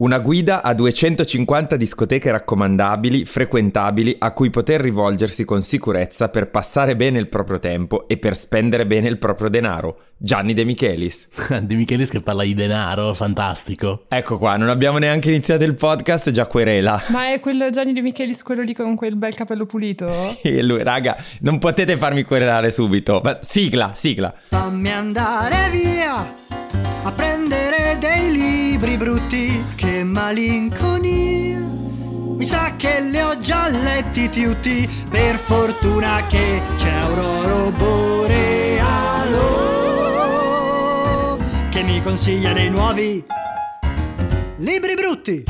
Una guida a 250 discoteche raccomandabili, frequentabili, a cui poter rivolgersi con sicurezza per passare bene il proprio tempo e per spendere bene il proprio denaro. Gianni De Michelis. De Michelis che parla di denaro, fantastico. Ecco qua, non abbiamo neanche iniziato il podcast, già querela. Ma è quello Gianni De Michelis, quello lì con quel bel capello pulito? Sì, lui, raga, non potete farmi querelare subito. Ma sigla, sigla. Fammi andare via a prendere dei libri brutti, che malinconia. Mi sa che li ho già letti tutti, per fortuna che c'è Aurora Borealo che mi consiglia dei nuovi libri brutti.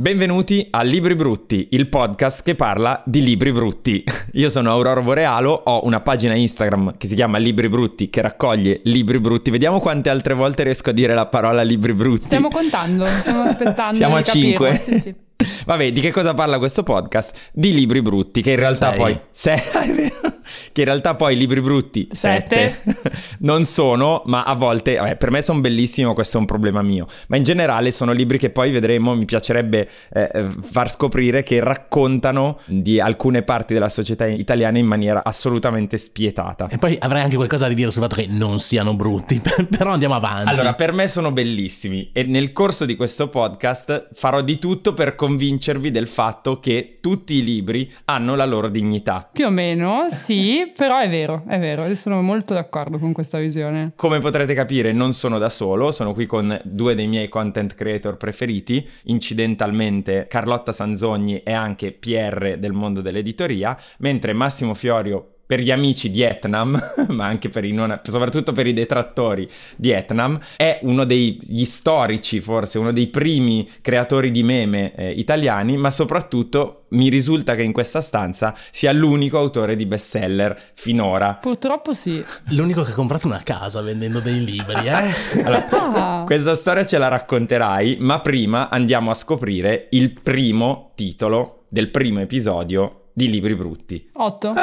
Benvenuti a Libri Brutti, il podcast che parla di libri brutti. Io sono Aurora Borealo, ho una pagina Instagram che si chiama Libri Brutti che raccoglie libri brutti. Vediamo quante altre volte riesco a dire la parola libri brutti. Stiamo contando, stiamo aspettando. Siamo a 5. Sì, sì. Vabbè, di che cosa parla questo podcast? Di libri brutti, che in realtà Sei. poi... Se... è vero. Che in realtà poi libri brutti, Sette. sette, non sono, ma a volte, vabbè, per me sono bellissimi, questo è un problema mio. Ma in generale sono libri che poi vedremo, mi piacerebbe eh, far scoprire che raccontano di alcune parti della società italiana in maniera assolutamente spietata. E poi avrei anche qualcosa da dire sul fatto che non siano brutti, però andiamo avanti. Allora, per me sono bellissimi e nel corso di questo podcast farò di tutto per convincervi del fatto che tutti i libri hanno la loro dignità. Più o meno, sì, però è vero, è vero, io sono molto d'accordo con questa visione. Come potrete capire, non sono da solo, sono qui con due dei miei content creator preferiti, incidentalmente Carlotta Sanzogni e anche PR del mondo dell'editoria, mentre Massimo Fiorio per gli amici di Etnam, ma anche per i non, soprattutto per i detrattori di Etnam, è uno degli storici, forse uno dei primi creatori di meme eh, italiani, ma soprattutto mi risulta che in questa stanza sia l'unico autore di bestseller finora. Purtroppo sì. L'unico che ha comprato una casa vendendo dei libri, eh? Ah, Questa storia ce la racconterai, ma prima andiamo a scoprire il primo titolo del primo episodio di Libri Brutti. otto.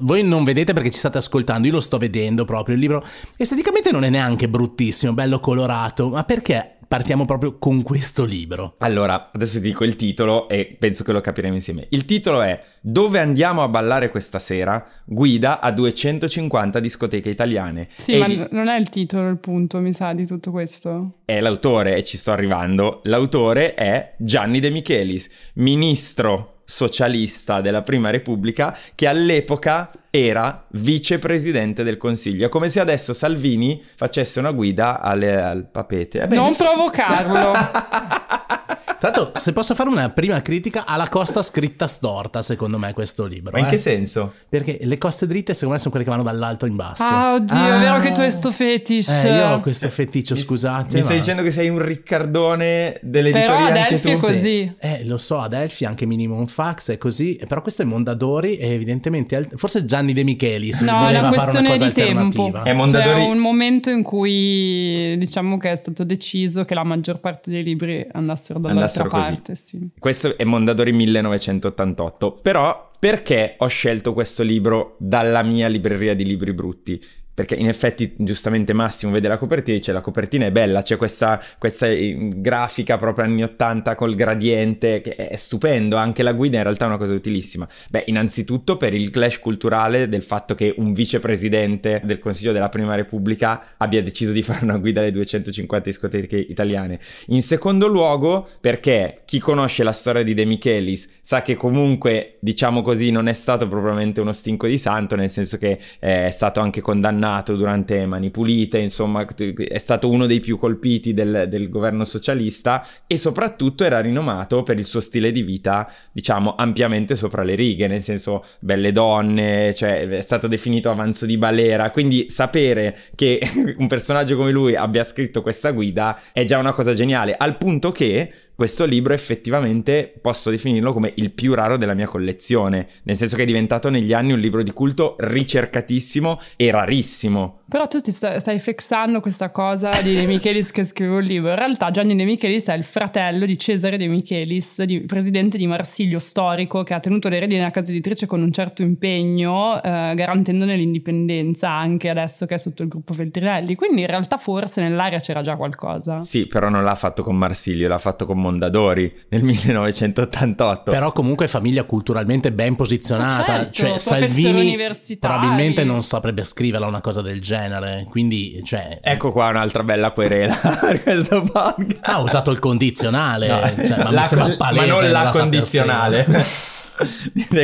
Voi non vedete perché ci state ascoltando, io lo sto vedendo proprio. Il libro esteticamente non è neanche bruttissimo, bello colorato, ma perché partiamo proprio con questo libro? Allora, adesso ti dico il titolo e penso che lo capiremo insieme. Il titolo è Dove andiamo a ballare questa sera? Guida a 250 discoteche italiane. Sì, E ma di- non è il titolo il punto, mi sa, di tutto questo. è l'autore e ci sto arrivando. L'autore è Gianni De Michelis, ministro socialista della Prima Repubblica che all'epoca era vicepresidente del Consiglio. È come se adesso Salvini facesse una guida alle- al papete. Eh beh, Non provocarlo. Tra l'altro, se posso fare una prima critica, ha la costa scritta storta, secondo me, questo libro. Ma in eh. che senso? Perché le coste dritte, secondo me, sono quelle che vanno dall'alto in basso. Ah, oddio, è Ah. vero che tu hai sto fetish. Eh, io ho questo feticcio, Mi- scusate. Mi stai ma- dicendo che sei un riccardone dell'editoria Però anche Adelphi tu? è così. Eh, lo so, Adelphi, anche Minimum Fax è così, però questo è Mondadori e evidentemente alt- forse Gianni De Michelis No, è voleva una questione di tempo. È Mondadori- C'è un momento in cui diciamo che è stato deciso che la maggior parte dei libri andassero dall'altra Andassero così. parte. Sì. Questo è Mondadori 1988. Però perché ho scelto questo libro dalla mia libreria di libri brutti? Perché in effetti, giustamente Massimo vede la copertina e dice la copertina è bella, c'è questa, questa eh, grafica proprio anni 80 col gradiente che è stupendo, anche la guida in realtà è una cosa utilissima. Beh, innanzitutto per il clash culturale del fatto che un vicepresidente del Consiglio della Prima Repubblica abbia deciso di fare una guida alle 250 discoteche italiane. In secondo luogo, perché chi conosce la storia di De Michelis sa che comunque, diciamo così, non è stato propriamente uno stinco di santo, nel senso che eh, è stato anche condannato durante Mani Pulite, insomma, è stato uno dei più colpiti del, del governo socialista e soprattutto era rinomato per il suo stile di vita, diciamo, ampiamente sopra le righe, nel senso belle donne, cioè è stato definito avanzo di balera, quindi sapere che un personaggio come lui abbia scritto questa guida è già una cosa geniale, al punto che questo libro effettivamente posso definirlo come il più raro della mia collezione, nel senso che è diventato negli anni un libro di culto ricercatissimo e rarissimo. Però tu ti sta- stai flexando questa cosa di De Michelis che scrive un libro. In realtà Gianni De Michelis è il fratello di Cesare De Michelis, di- presidente di Marsiglio storico, che ha tenuto le redini della casa editrice con un certo impegno, eh, garantendone l'indipendenza anche adesso che è sotto il gruppo Feltrinelli. Quindi in realtà forse nell'aria c'era già qualcosa. Sì, però non l'ha fatto con Marsilio, l'ha fatto con Mondadori nel 1988. Però comunque famiglia culturalmente ben posizionata. Ma certo, cioè Salvini probabilmente non saprebbe scriverla una cosa del genere. Quindi, cioè. Ecco qua un'altra bella querela per questo podcast. Ha usato il condizionale. No, cioè, ma, la ma non la condizionale.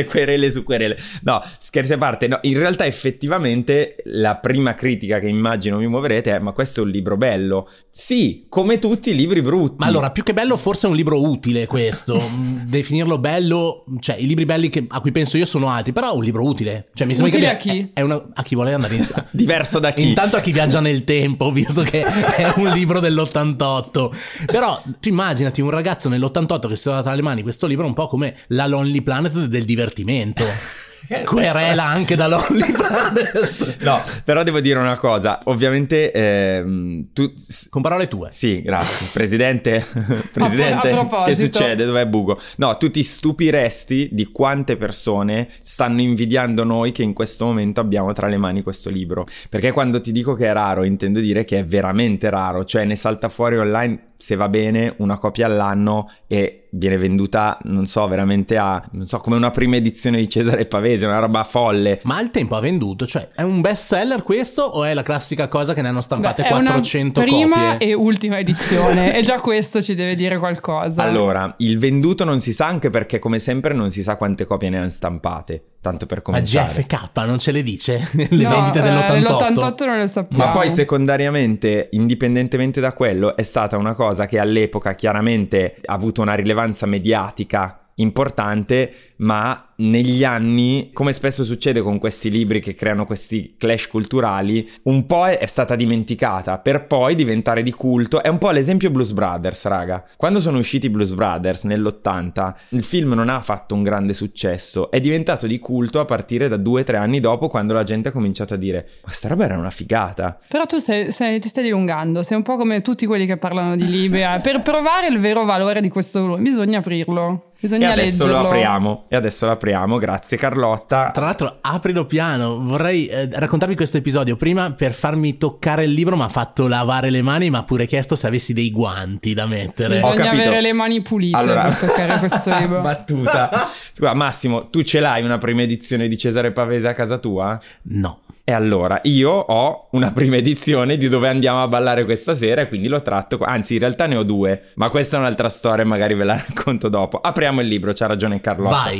querele su querele. No, scherzi a parte. No, in realtà, effettivamente, la prima critica che immagino mi muoverete è: ma questo è un libro bello. Sì, come tutti i libri brutti. Ma allora, più che bello, forse è un libro utile questo. Mm, Definirlo bello, cioè i libri belli che- a cui penso io sono altri, però è un libro utile. Cioè, mi sembra Utile che a chi? È, è una, a chi vuole andare in diverso da chi? Intanto a chi viaggia nel tempo, visto che è un libro dell'88. Però tu immaginati un ragazzo nell'88 che si trova tra le mani questo libro un po' come la Lonely Planet del divertimento. Querela anche da Lonely Planet. No, però devo dire una cosa. Ovviamente, ehm, tu. Con parole tue. Sì, grazie. Presidente, Presidente, a che proposito. succede? Dov'è Bugo? No, tu ti stupiresti di quante persone stanno invidiando noi che in questo momento abbiamo tra le mani questo libro. Perché quando ti dico che è raro, intendo dire che è veramente raro. Cioè, ne salta fuori online, se va bene, una copia all'anno e viene venduta, non so, veramente a, non so, come una prima edizione di Cesare Pavese, una roba folle. Ma al tempo ha venduto, cioè è un best seller questo o è la classica cosa che ne hanno stampate Beh, è una 400 prima copie? e ultima edizione e già questo ci deve dire qualcosa. Allora, il venduto non si sa anche perché, come sempre, non si sa quante copie ne hanno stampate. Tanto per Ma cominciare. GFK non ce le dice? Le No, vendite eh, dell'88? nell'88 non le sappiamo. Ma poi secondariamente, indipendentemente da quello, è stata una cosa che all'epoca chiaramente ha avuto una rilevanza mediatica importante, ma negli anni, come spesso succede con questi libri che creano questi clash culturali, un po' è stata dimenticata per poi diventare di culto. È un po' l'esempio Blues Brothers, raga. Quando sono usciti Blues Brothers nell'80, il film non ha fatto un grande successo, è diventato di culto a partire da due o tre anni dopo, quando la gente ha cominciato a dire: Ma sta roba era una figata. Però tu sei- sei- ti stai dilungando, sei un po' come tutti quelli che parlano di libri. eh. Per provare il vero valore di questo bisogna aprirlo, E bisogna adesso leggerlo. lo apriamo. E adesso lo apriamo. Grazie, Carlotta. Tra l'altro, aprilo piano. Vorrei eh, raccontarvi questo episodio. Prima, per farmi toccare il libro, mi ha fatto lavare le mani, ma ha pure chiesto se avessi dei guanti da mettere. Ho Bisogna capito. avere le mani pulite Allora, per toccare questo libro. battuta. Scusa, Massimo, tu ce l'hai una prima edizione di Cesare Pavese a casa tua? No. E allora, io ho una prima edizione di dove andiamo a ballare questa sera e quindi lo tratto. Anzi, in realtà ne ho due, ma questa è un'altra storia, magari ve la racconto dopo. Apriamo il libro, c'ha ragione Carlotta. Vai.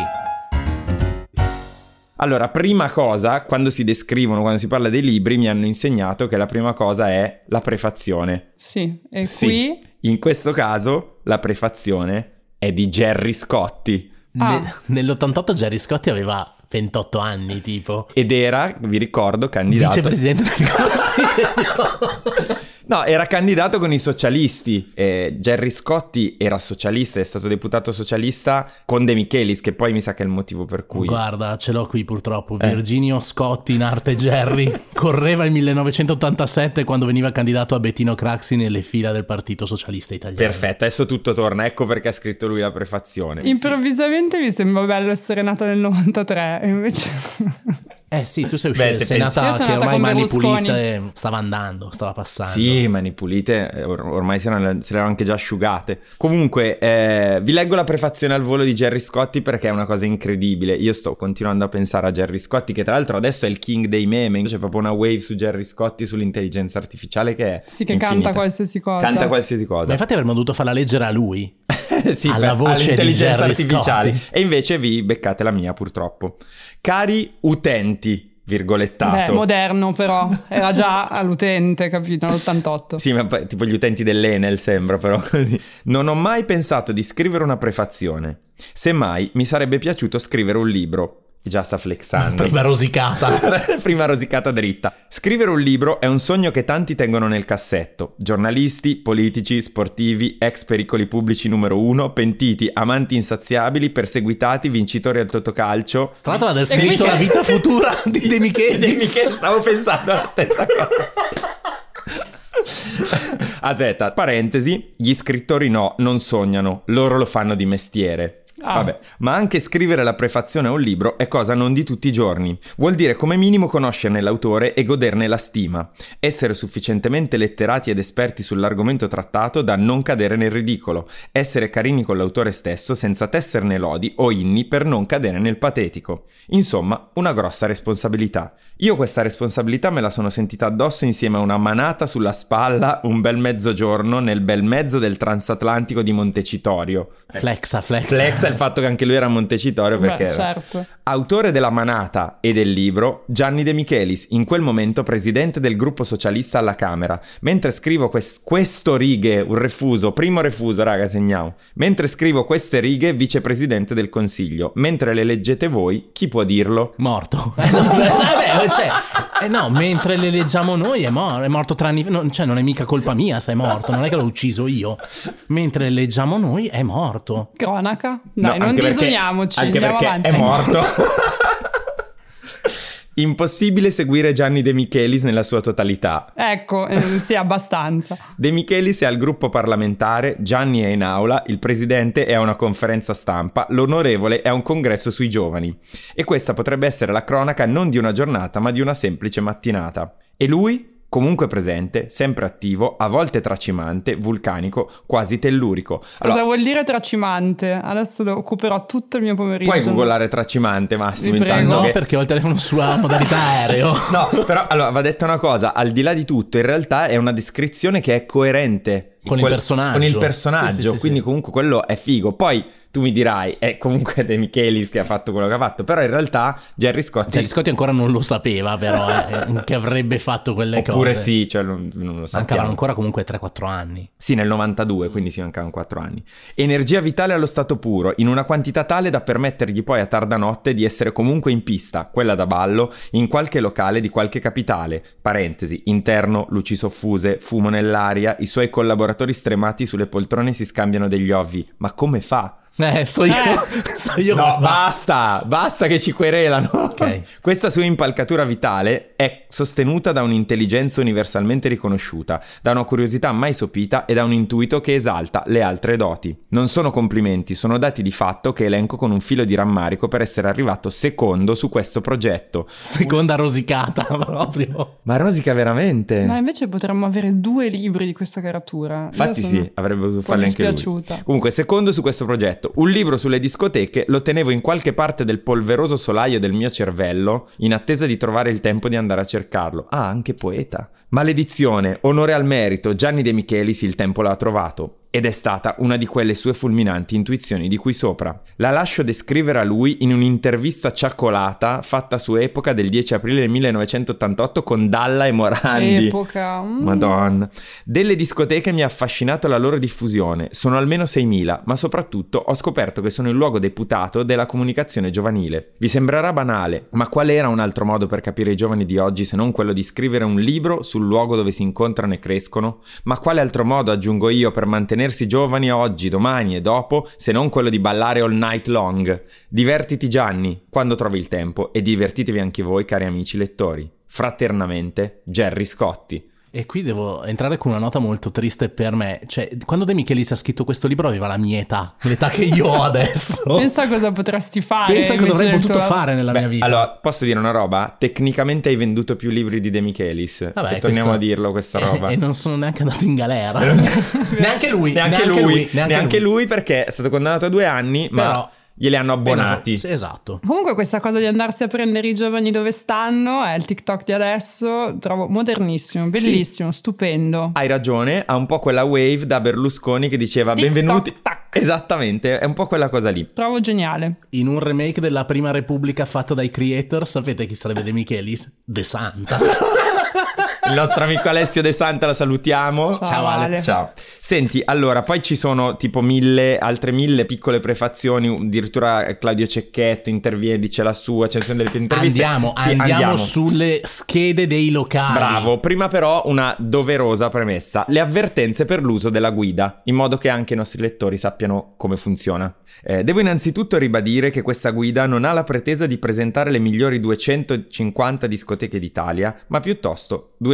Allora, prima cosa, quando si descrivono, quando si parla dei libri, mi hanno insegnato che la prima cosa è la prefazione. Sì, e Sì, qui in questo caso la prefazione è di Gerry Scotti Ah. Ne- nell'88 Jerry Scotti aveva 28 anni, tipo. ed era, vi ricordo, candidato Vicepresidente del Consiglio. No, era candidato con i socialisti. Eh, Gerry Scotti era socialista, è stato deputato socialista con De Michelis, che poi mi sa che è il motivo per cui Guarda, ce l'ho qui purtroppo. Eh. Virginio Scotti in arte Jerry. Correva il 1987 quando veniva candidato a Bettino Craxi nelle fila del Partito Socialista Italiano. Perfetto, adesso tutto torna. Ecco perché ha scritto lui la prefazione. improvvisamente mi sembra bello essere nata nel 93 e invece Eh sì, tu sei Beh, uscito, se sei pensi- nata Io sono che nata ormai mani pulite stava andando, stava passando. Sì, mani pulite, eh, or- ormai se, ne, se le erano anche già asciugate. Comunque, eh, vi leggo la prefazione al volo di Gerry Scotti perché è una cosa incredibile. Io sto continuando a pensare a Gerry Scotti, che tra l'altro adesso è il king dei meme. C'è proprio una wave su Gerry Scotti sull'intelligenza artificiale che è. sì che infinita. canta qualsiasi cosa. Canta qualsiasi cosa. Ma infatti avremmo dovuto farla leggere a lui. sì, alla per- voce di all'intelligenza Gerry artificiale. Scotti. E invece vi beccate la mia, purtroppo. Cari utenti, virgolettato. Beh, moderno però, era già all'utente, capito, nell'88. Sì, ma tipo gli utenti dell'Enel sembra però così. Non ho mai pensato di scrivere una prefazione. Semmai mi sarebbe piaciuto scrivere un libro. Già sta flexando. Prima rosicata. Prima rosicata dritta. Scrivere un libro è un sogno che tanti tengono nel cassetto. Giornalisti, politici, sportivi, ex pericoli pubblici numero uno, pentiti, amanti insaziabili, perseguitati, vincitori al totocalcio. Tra l'altro ha descritto la vita futura di De Michelis. De Michelis, stavo pensando alla stessa cosa. Aspetta, parentesi, gli scrittori no, non sognano, loro lo fanno di mestiere. Ah. Vabbè, ma anche scrivere la prefazione a un libro è cosa non di tutti i giorni. Vuol dire come minimo conoscerne l'autore e goderne la stima. Essere sufficientemente letterati ed esperti sull'argomento trattato da non cadere nel ridicolo. Essere carini con l'autore stesso senza tesserne lodi o inni per non cadere nel patetico. Insomma, una grossa responsabilità. Io questa responsabilità me la sono sentita addosso insieme a una manata sulla spalla un bel mezzogiorno nel bel mezzo del transatlantico di Montecitorio. Flexa, flexa. Flexa il fatto che anche lui era a Montecitorio perché Beh, certo. Autore della manata e del libro, Gianni De Michelis, in quel momento presidente del gruppo socialista alla Camera. Mentre scrivo quest- questo righe, un refuso, primo refuso, raga, segniamo. Mentre scrivo queste righe, vicepresidente del Consiglio. Mentre le leggete voi, chi può dirlo? Morto. Eh, no, beh, cioè, eh no, mentre le leggiamo noi è, mor- è morto tre anni fa. Non, cioè, non è mica colpa mia se è morto, non è che l'ho ucciso io. Mentre le leggiamo noi è morto. Cronaca? Dai, No, non perché- disuniamoci, Anche andiamo perché avanti. è morto. Impossibile seguire Gianni De Michelis nella sua totalità. Ecco, eh, sì, abbastanza. De Michelis è al gruppo parlamentare, Gianni è in aula, il presidente è a una conferenza stampa, l'onorevole è a un congresso sui giovani. E questa potrebbe essere la cronaca non di una giornata, ma di una semplice mattinata. E lui? Comunque presente, sempre attivo, a volte tracimante, vulcanico, quasi tellurico. Cosa Allora, vuol dire tracimante? Adesso lo- occuperò tutto il mio pomeriggio. puoi googolare tracimante, Massimo, intanto No, che... perché ho il telefono sulla modalità aereo. No, però allora va detta una cosa, al di là di tutto, in realtà è una descrizione che è coerente Con il personaggio. Con il personaggio, Sì, sì, sì, quindi sì. comunque quello è figo. Poi tu mi dirai, è comunque De Michelis che ha fatto quello che ha fatto, però in realtà Gerry Scotti Cioè, Scotti ancora non lo sapeva, però, eh, che avrebbe fatto quelle oppure cose. sì, cioè non, non lo sappiamo. Mancavano ancora comunque 3-4 anni. Sì, nel 92, quindi si mancavano 4 anni. Energia vitale allo stato puro, in una quantità tale da permettergli poi a tarda notte di essere comunque in pista, quella da ballo, in qualche locale di qualche capitale. Parentesi, interno, luci soffuse, fumo nell'aria, i suoi collaboratori stremati sulle poltrone si scambiano degli ovvi. Ma come fa? Eh, so io. so io No, basta, basta che ci querelano. Ok. Questa sua impalcatura vitale è sostenuta da un'intelligenza universalmente riconosciuta, da una curiosità mai sopita e da un intuito che esalta le altre doti. Non sono complimenti, sono dati di fatto che elenco con un filo di rammarico per essere arrivato secondo su questo progetto. Seconda rosicata proprio. Ma rosica veramente? Ma invece potremmo avere due libri di questa caratura. Infatti sì, avrebbe potuto farle anche lui. Comunque, secondo su questo progetto, un libro sulle discoteche lo tenevo in qualche parte del polveroso solaio del mio cervello, in attesa di trovare il tempo di andare a cercarlo. Ah, anche poeta. Maledizione, onore al merito, Gianni De Michelis il tempo l'ha trovato. Ed è stata una di quelle sue fulminanti intuizioni di cui sopra. La lascio descrivere a lui in un'intervista ciaccolata fatta su Epoca del 10 aprile del 1988 con Dalla e Morandi. Epoca. mm. Madonna. Delle discoteche mi ha affascinato la loro diffusione. Sono almeno 6.000, ma soprattutto ho scoperto che sono il luogo deputato della comunicazione giovanile. Vi sembrerà banale, ma qual era un altro modo per capire i giovani di oggi se non quello di scrivere un libro sul luogo dove si incontrano e crescono? Ma quale altro modo aggiungo io per mantenersi giovani oggi, domani e dopo se non quello di ballare all night long? Divertiti Gianni, quando trovi il tempo, e divertitevi anche voi, cari amici lettori. Fraternamente, Gerry Scotti. E qui devo entrare con una nota molto triste per me. Cioè, quando De Michelis ha scritto questo libro aveva la mia età, l'età che io ho adesso. Pensa cosa potresti fare. Pensa cosa avrei potuto tuo- fare nella Beh, mia vita. Allora, posso dire una roba? Tecnicamente hai venduto più libri di De Michelis. Vabbè, e torniamo questo- a dirlo questa roba. E, non sono neanche andato in galera. neanche lui. neanche, lui, neanche, lui. perché è stato condannato a due anni, ma Però- glieli hanno abbonati. Sì, esatto. Comunque questa cosa di andarsi a prendere i giovani dove stanno, è il TikTok di adesso, trovo modernissimo, bellissimo, stupendo. Hai ragione, ha un po' quella wave da Berlusconi che diceva Tic-toc, benvenuti. tac. Esattamente, è un po' quella cosa lì. Trovo geniale. In un remake della Prima Repubblica fatto dai creator, sapete chi sarebbe De Michelis? De Santa. Il nostro amico Alessio De Santa la salutiamo. Ciao, Ale. Ciao. Senti, allora, poi ci sono tipo mille, altre mille piccole prefazioni, addirittura Claudio Cecchetto interviene, dice la sua, ce ne sono delle interviste. Andiamo, Sì, andiamo, sulle schede dei locali. Bravo, prima però una doverosa premessa, le avvertenze per l'uso della guida, in modo che anche i nostri lettori sappiano come funziona. Eh, devo innanzitutto ribadire che questa guida non ha la pretesa di presentare le migliori 250 discoteche d'Italia, ma piuttosto 250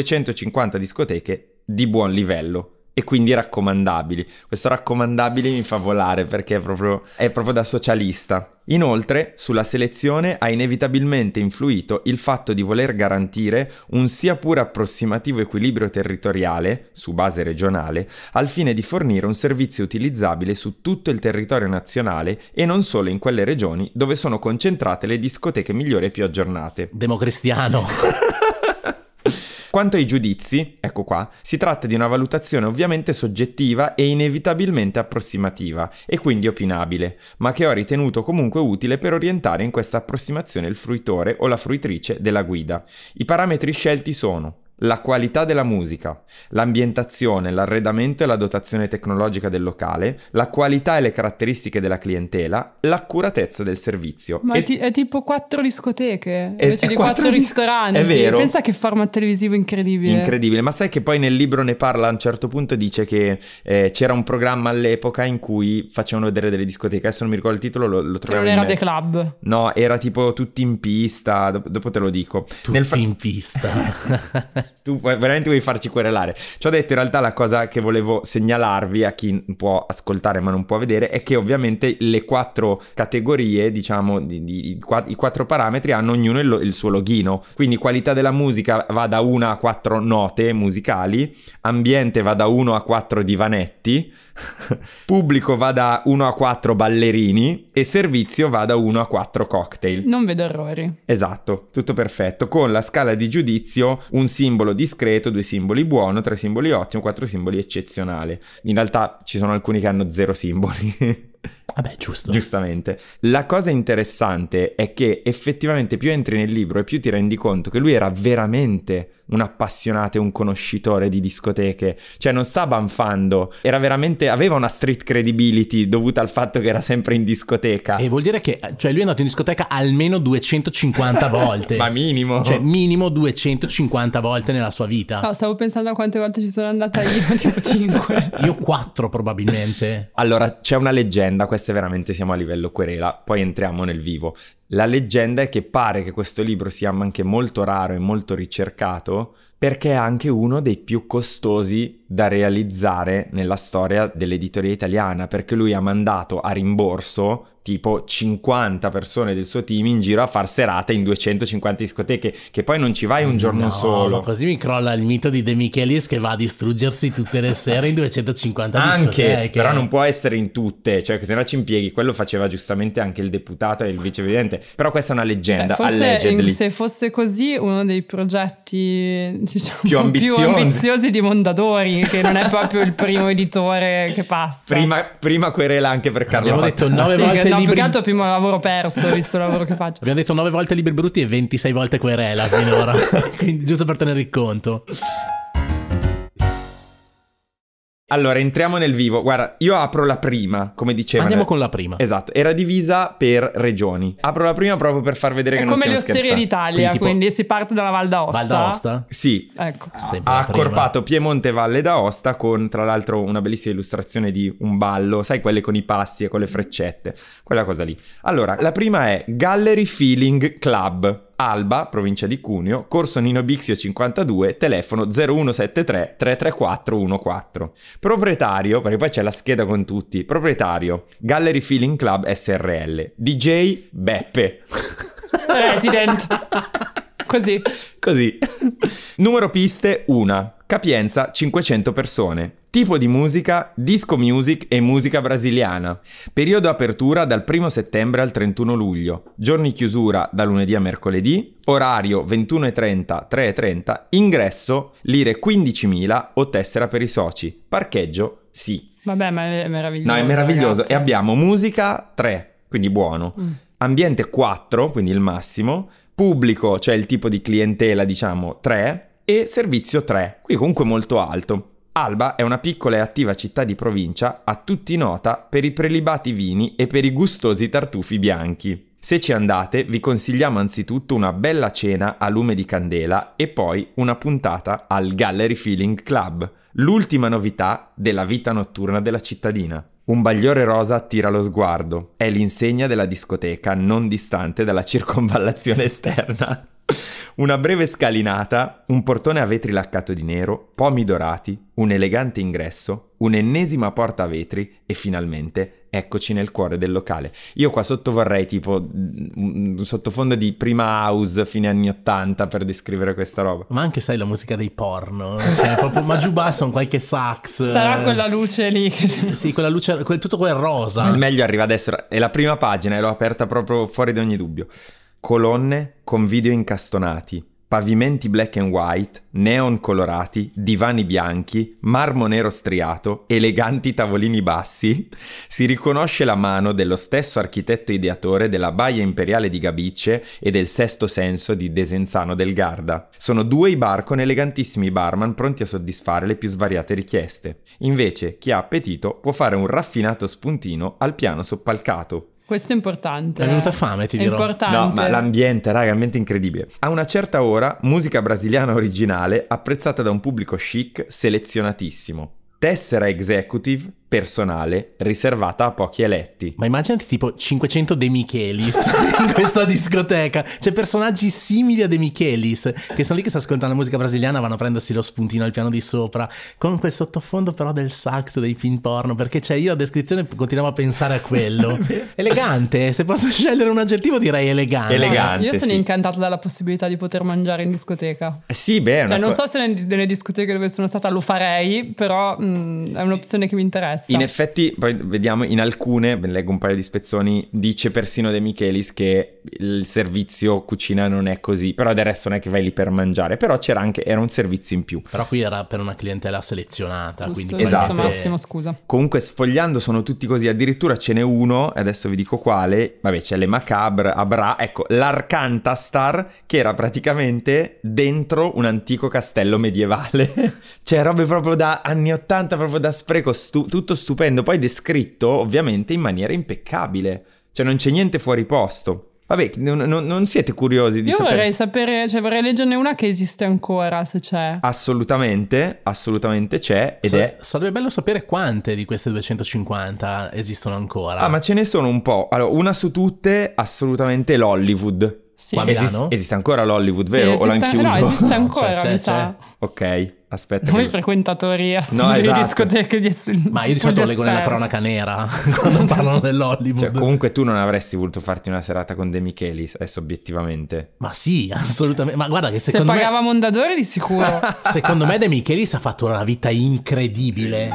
discoteche di buon livello. E quindi raccomandabili. Questo raccomandabile mi fa volare perché è proprio, è proprio da socialista. Inoltre, sulla selezione ha inevitabilmente influito il fatto di voler garantire un sia pure approssimativo equilibrio territoriale, su base regionale, al fine di fornire un servizio utilizzabile su tutto il territorio nazionale e non solo in quelle regioni dove sono concentrate le discoteche migliori e più aggiornate. Democristiano. Quanto ai giudizi, ecco qua, si tratta di una valutazione ovviamente soggettiva e inevitabilmente approssimativa e quindi opinabile, ma che ho ritenuto comunque utile per orientare in questa approssimazione il fruitore o la fruitrice della guida. I parametri scelti sono la qualità della musica, l'ambientazione, l'arredamento e la dotazione tecnologica del locale, la qualità e le caratteristiche della clientela, l'accuratezza del servizio. Ma E- è, ti- è tipo quattro discoteche È- invece è di quattro quattro dis- ristoranti. è vero. Pensa che format televisivo incredibile. Incredibile, ma sai che poi nel libro ne parla a un certo punto, dice che eh, c'era un programma all'epoca in cui facevano vedere delle discoteche, adesso non mi ricordo il titolo, lo, lo troviamo non in era The. Club. No, era tipo tutti in pista, dop- dopo te lo dico. Tutti Nel fra- in pista. tu veramente vuoi farci querelare. Ci ho detto in realtà la cosa che volevo segnalarvi a chi può ascoltare ma non può vedere è che ovviamente le quattro categorie, diciamo, di, di- i qua- i quattro parametri hanno ognuno il, il suo loghino. Quindi qualità della musica va da 1 a 4 note musicali, ambiente va da 1 a 4 divanetti, pubblico va da 1 a 4 ballerini e servizio va da 1 a 4 cocktail. Non vedo errori. Esatto, tutto perfetto. Con la scala di giudizio un simbolo discreto, due simboli buono, tre simboli ottimo, quattro simboli eccezionale. In realtà ci sono alcuni che hanno zero simboli. Vabbè, giusto. Giustamente. La cosa interessante è che effettivamente più entri nel libro e più ti rendi conto che lui era veramente un appassionato e un conoscitore di discoteche. Cioè non sta banfando, era veramente aveva una street credibility dovuta al fatto che era sempre in discoteca. E vuol dire che cioè lui è andato in discoteca almeno 250 volte. Ma minimo. Cioè minimo 250 volte nella sua vita. No, stavo pensando a quante volte ci sono andata io, tipo 5. Io 4 probabilmente. Allora, c'è una leggenda, questa è veramente siamo a livello querela, poi entriamo nel vivo. La leggenda è che pare che questo libro sia anche molto raro e molto ricercato perché è anche uno dei più costosi da realizzare nella storia dell'editoria italiana, perché lui ha mandato a rimborso tipo 50 persone del suo team in giro a far serate in 250 discoteche, che poi non ci vai un giorno No, solo. ma così mi crolla il mito di De Michelis che va a distruggersi tutte le sere in 250 Anche, discoteche. però non può essere in tutte, cioè che se no ci impieghi, quello faceva giustamente anche il deputato e il vicepresidente, però questa è una leggenda, Beh, forse allegedly. in- se fosse così uno dei progetti diciamo, Più ambiziosi. ambiziosi di Mondadori, che non è proprio il primo editore che passa. Prima, prima querela anche per Carlo Abbiamo detto Mattei. nove Sì, volte no, più libri che altro primo lavoro perso, visto il lavoro che faccio. Abbiamo detto 9 volte libri brutti e 26 volte querela finora. Quindi giusto per tenere il conto. Allora, entriamo nel vivo. Guarda, io apro la prima, come diceva. Andiamo con la prima. Esatto, era divisa per regioni. Apro la prima proprio per far vedere È che non come le stiamo osterie scherzando. d'Italia, Quindi quindi, tipo- si parte dalla Val d'Aosta. Val d'Aosta? Sì, Ecco. Sempre ha accorpato Piemonte e Valle d'Aosta con tra l'altro una bellissima illustrazione di un ballo, sai quelle con i passi e con le freccette, quella cosa lì. Allora, la prima è Gallery Feeling Club. Alba, provincia di Cuneo, corso Nino Bixio 52, telefono 0173 334 14. Proprietario, perché poi c'è la scheda con tutti, proprietario Gallery Feeling Club SRL, DJ Beppe. Resident. Così. Così. Numero piste 1. Capienza 500 persone. Tipo di musica disco music e musica brasiliana. Periodo apertura dal 1 settembre al 31 luglio. Giorni chiusura da lunedì a mercoledì. Orario 21.30 3.30. Ingresso lire 15.000 o tessera per i soci. Parcheggio sì. Vabbè, ma è meraviglioso. No, è meraviglioso. ragazzi. E abbiamo musica 3, quindi buono. Ambiente 4, quindi il massimo. Pubblico, cioè il tipo di clientela, diciamo, 3. e servizio 3, qui comunque molto alto. Alba è una piccola e attiva città di provincia, a tutti nota per i prelibati vini e per i gustosi tartufi bianchi. Se ci andate, vi consigliamo anzitutto una bella cena a lume di candela e poi una puntata al Gallery Feeling Club, l'ultima novità della vita notturna della cittadina. Un bagliore rosa attira lo sguardo, è l'insegna della discoteca non distante dalla circonvallazione esterna. Una breve scalinata, un portone a vetri laccato di nero, pomi dorati, un elegante ingresso, un'ennesima porta a vetri e finalmente eccoci nel cuore del locale. Io qua sotto vorrei tipo un sottofondo di prima house fine anni 80 per descrivere questa roba. Ma anche sai la musica dei porno, cioè proprio ma giù basso un qualche sax. Sarà quella luce lì. sì, quella luce, quel, tutto quel rosa. Il meglio arriva adesso, è la prima pagina e l'ho aperta proprio fuori da ogni dubbio colonne con video incastonati, pavimenti black and white, neon colorati, divani bianchi, marmo nero striato, eleganti tavolini bassi, si riconosce la mano dello stesso architetto ideatore della Baia Imperiale di Gabicce e del Sesto Senso di Desenzano del Garda. Sono due i bar con elegantissimi barman pronti a soddisfare le più svariate richieste. Invece, chi ha appetito può fare un raffinato spuntino al piano soppalcato. Questo è importante. È venuta fame, ti è dirò. importante. No, ma l'ambiente, raga, ambiente incredibile. A una certa ora, musica brasiliana originale apprezzata da un pubblico chic selezionatissimo. Tessera executive personale riservata a pochi eletti. Ma immaginati tipo 500 De Michelis in questa discoteca. C'è personaggi simili a De Michelis che sono lì che si ascoltano la musica brasiliana, vanno a prendersi lo spuntino al piano di sopra, con quel sottofondo però del sax, dei film porno, perché cioè io a descrizione continuavo a pensare a quello. elegante, se posso scegliere un aggettivo direi elegante. Elegante. Io sono sì. incantato dalla possibilità di poter mangiare in discoteca. Eh Sì, beh, Cioè, non co- so se nelle, nelle discoteche dove sono stata lo farei, però mh, è un'opzione che mi interessa. In effetti, poi vediamo in alcune, leggo un paio di spezzoni, dice persino De Michelis che il servizio cucina non è così, però del resto non è che vai lì per mangiare, però c'era anche, era un servizio in più. Però qui era per una clientela selezionata, Giusto, quindi Esatto. Massimo, scusa. Comunque sfogliando sono tutti così, addirittura ce n'è uno, e adesso vi dico quale, vabbè c'è le Macabre, Abra, ecco, l'Arcantastar che era praticamente dentro un antico castello medievale, cioè robe proprio da anni 80, proprio da spreco, stu- tutto stupendo, poi descritto ovviamente in maniera impeccabile, cioè non c'è niente fuori posto. Vabbè, non, non- non siete curiosi di Io sapere? vorrei sapere, cioè vorrei leggerne una che esiste ancora, se c'è. Assolutamente, assolutamente c'è ed è... Sarebbe bello sapere quante di queste 250 esistono ancora. Ah, ma ce ne sono un po'. Allora, una su tutte, assolutamente l'Hollywood. Sì. Qua a Esiste, esiste ancora l'Hollywood, Sì, vero? o l'hanno chiuso? No, esiste ancora, C'è, c'è, mi sa. ok, aspetta. Noi che- frequentatori assidui No, di esatto. discoteche di Ma io di solito leggo nella cronaca nera quando parlano dell'Hollywood. Cioè, comunque tu non avresti voluto farti una serata con De Michelis, adesso obiettivamente. Ma sì, assolutamente. Ma guarda che Se secondo me, pagava Mondadori di sicuro. secondo me De Michelis ha fatto una vita incredibile.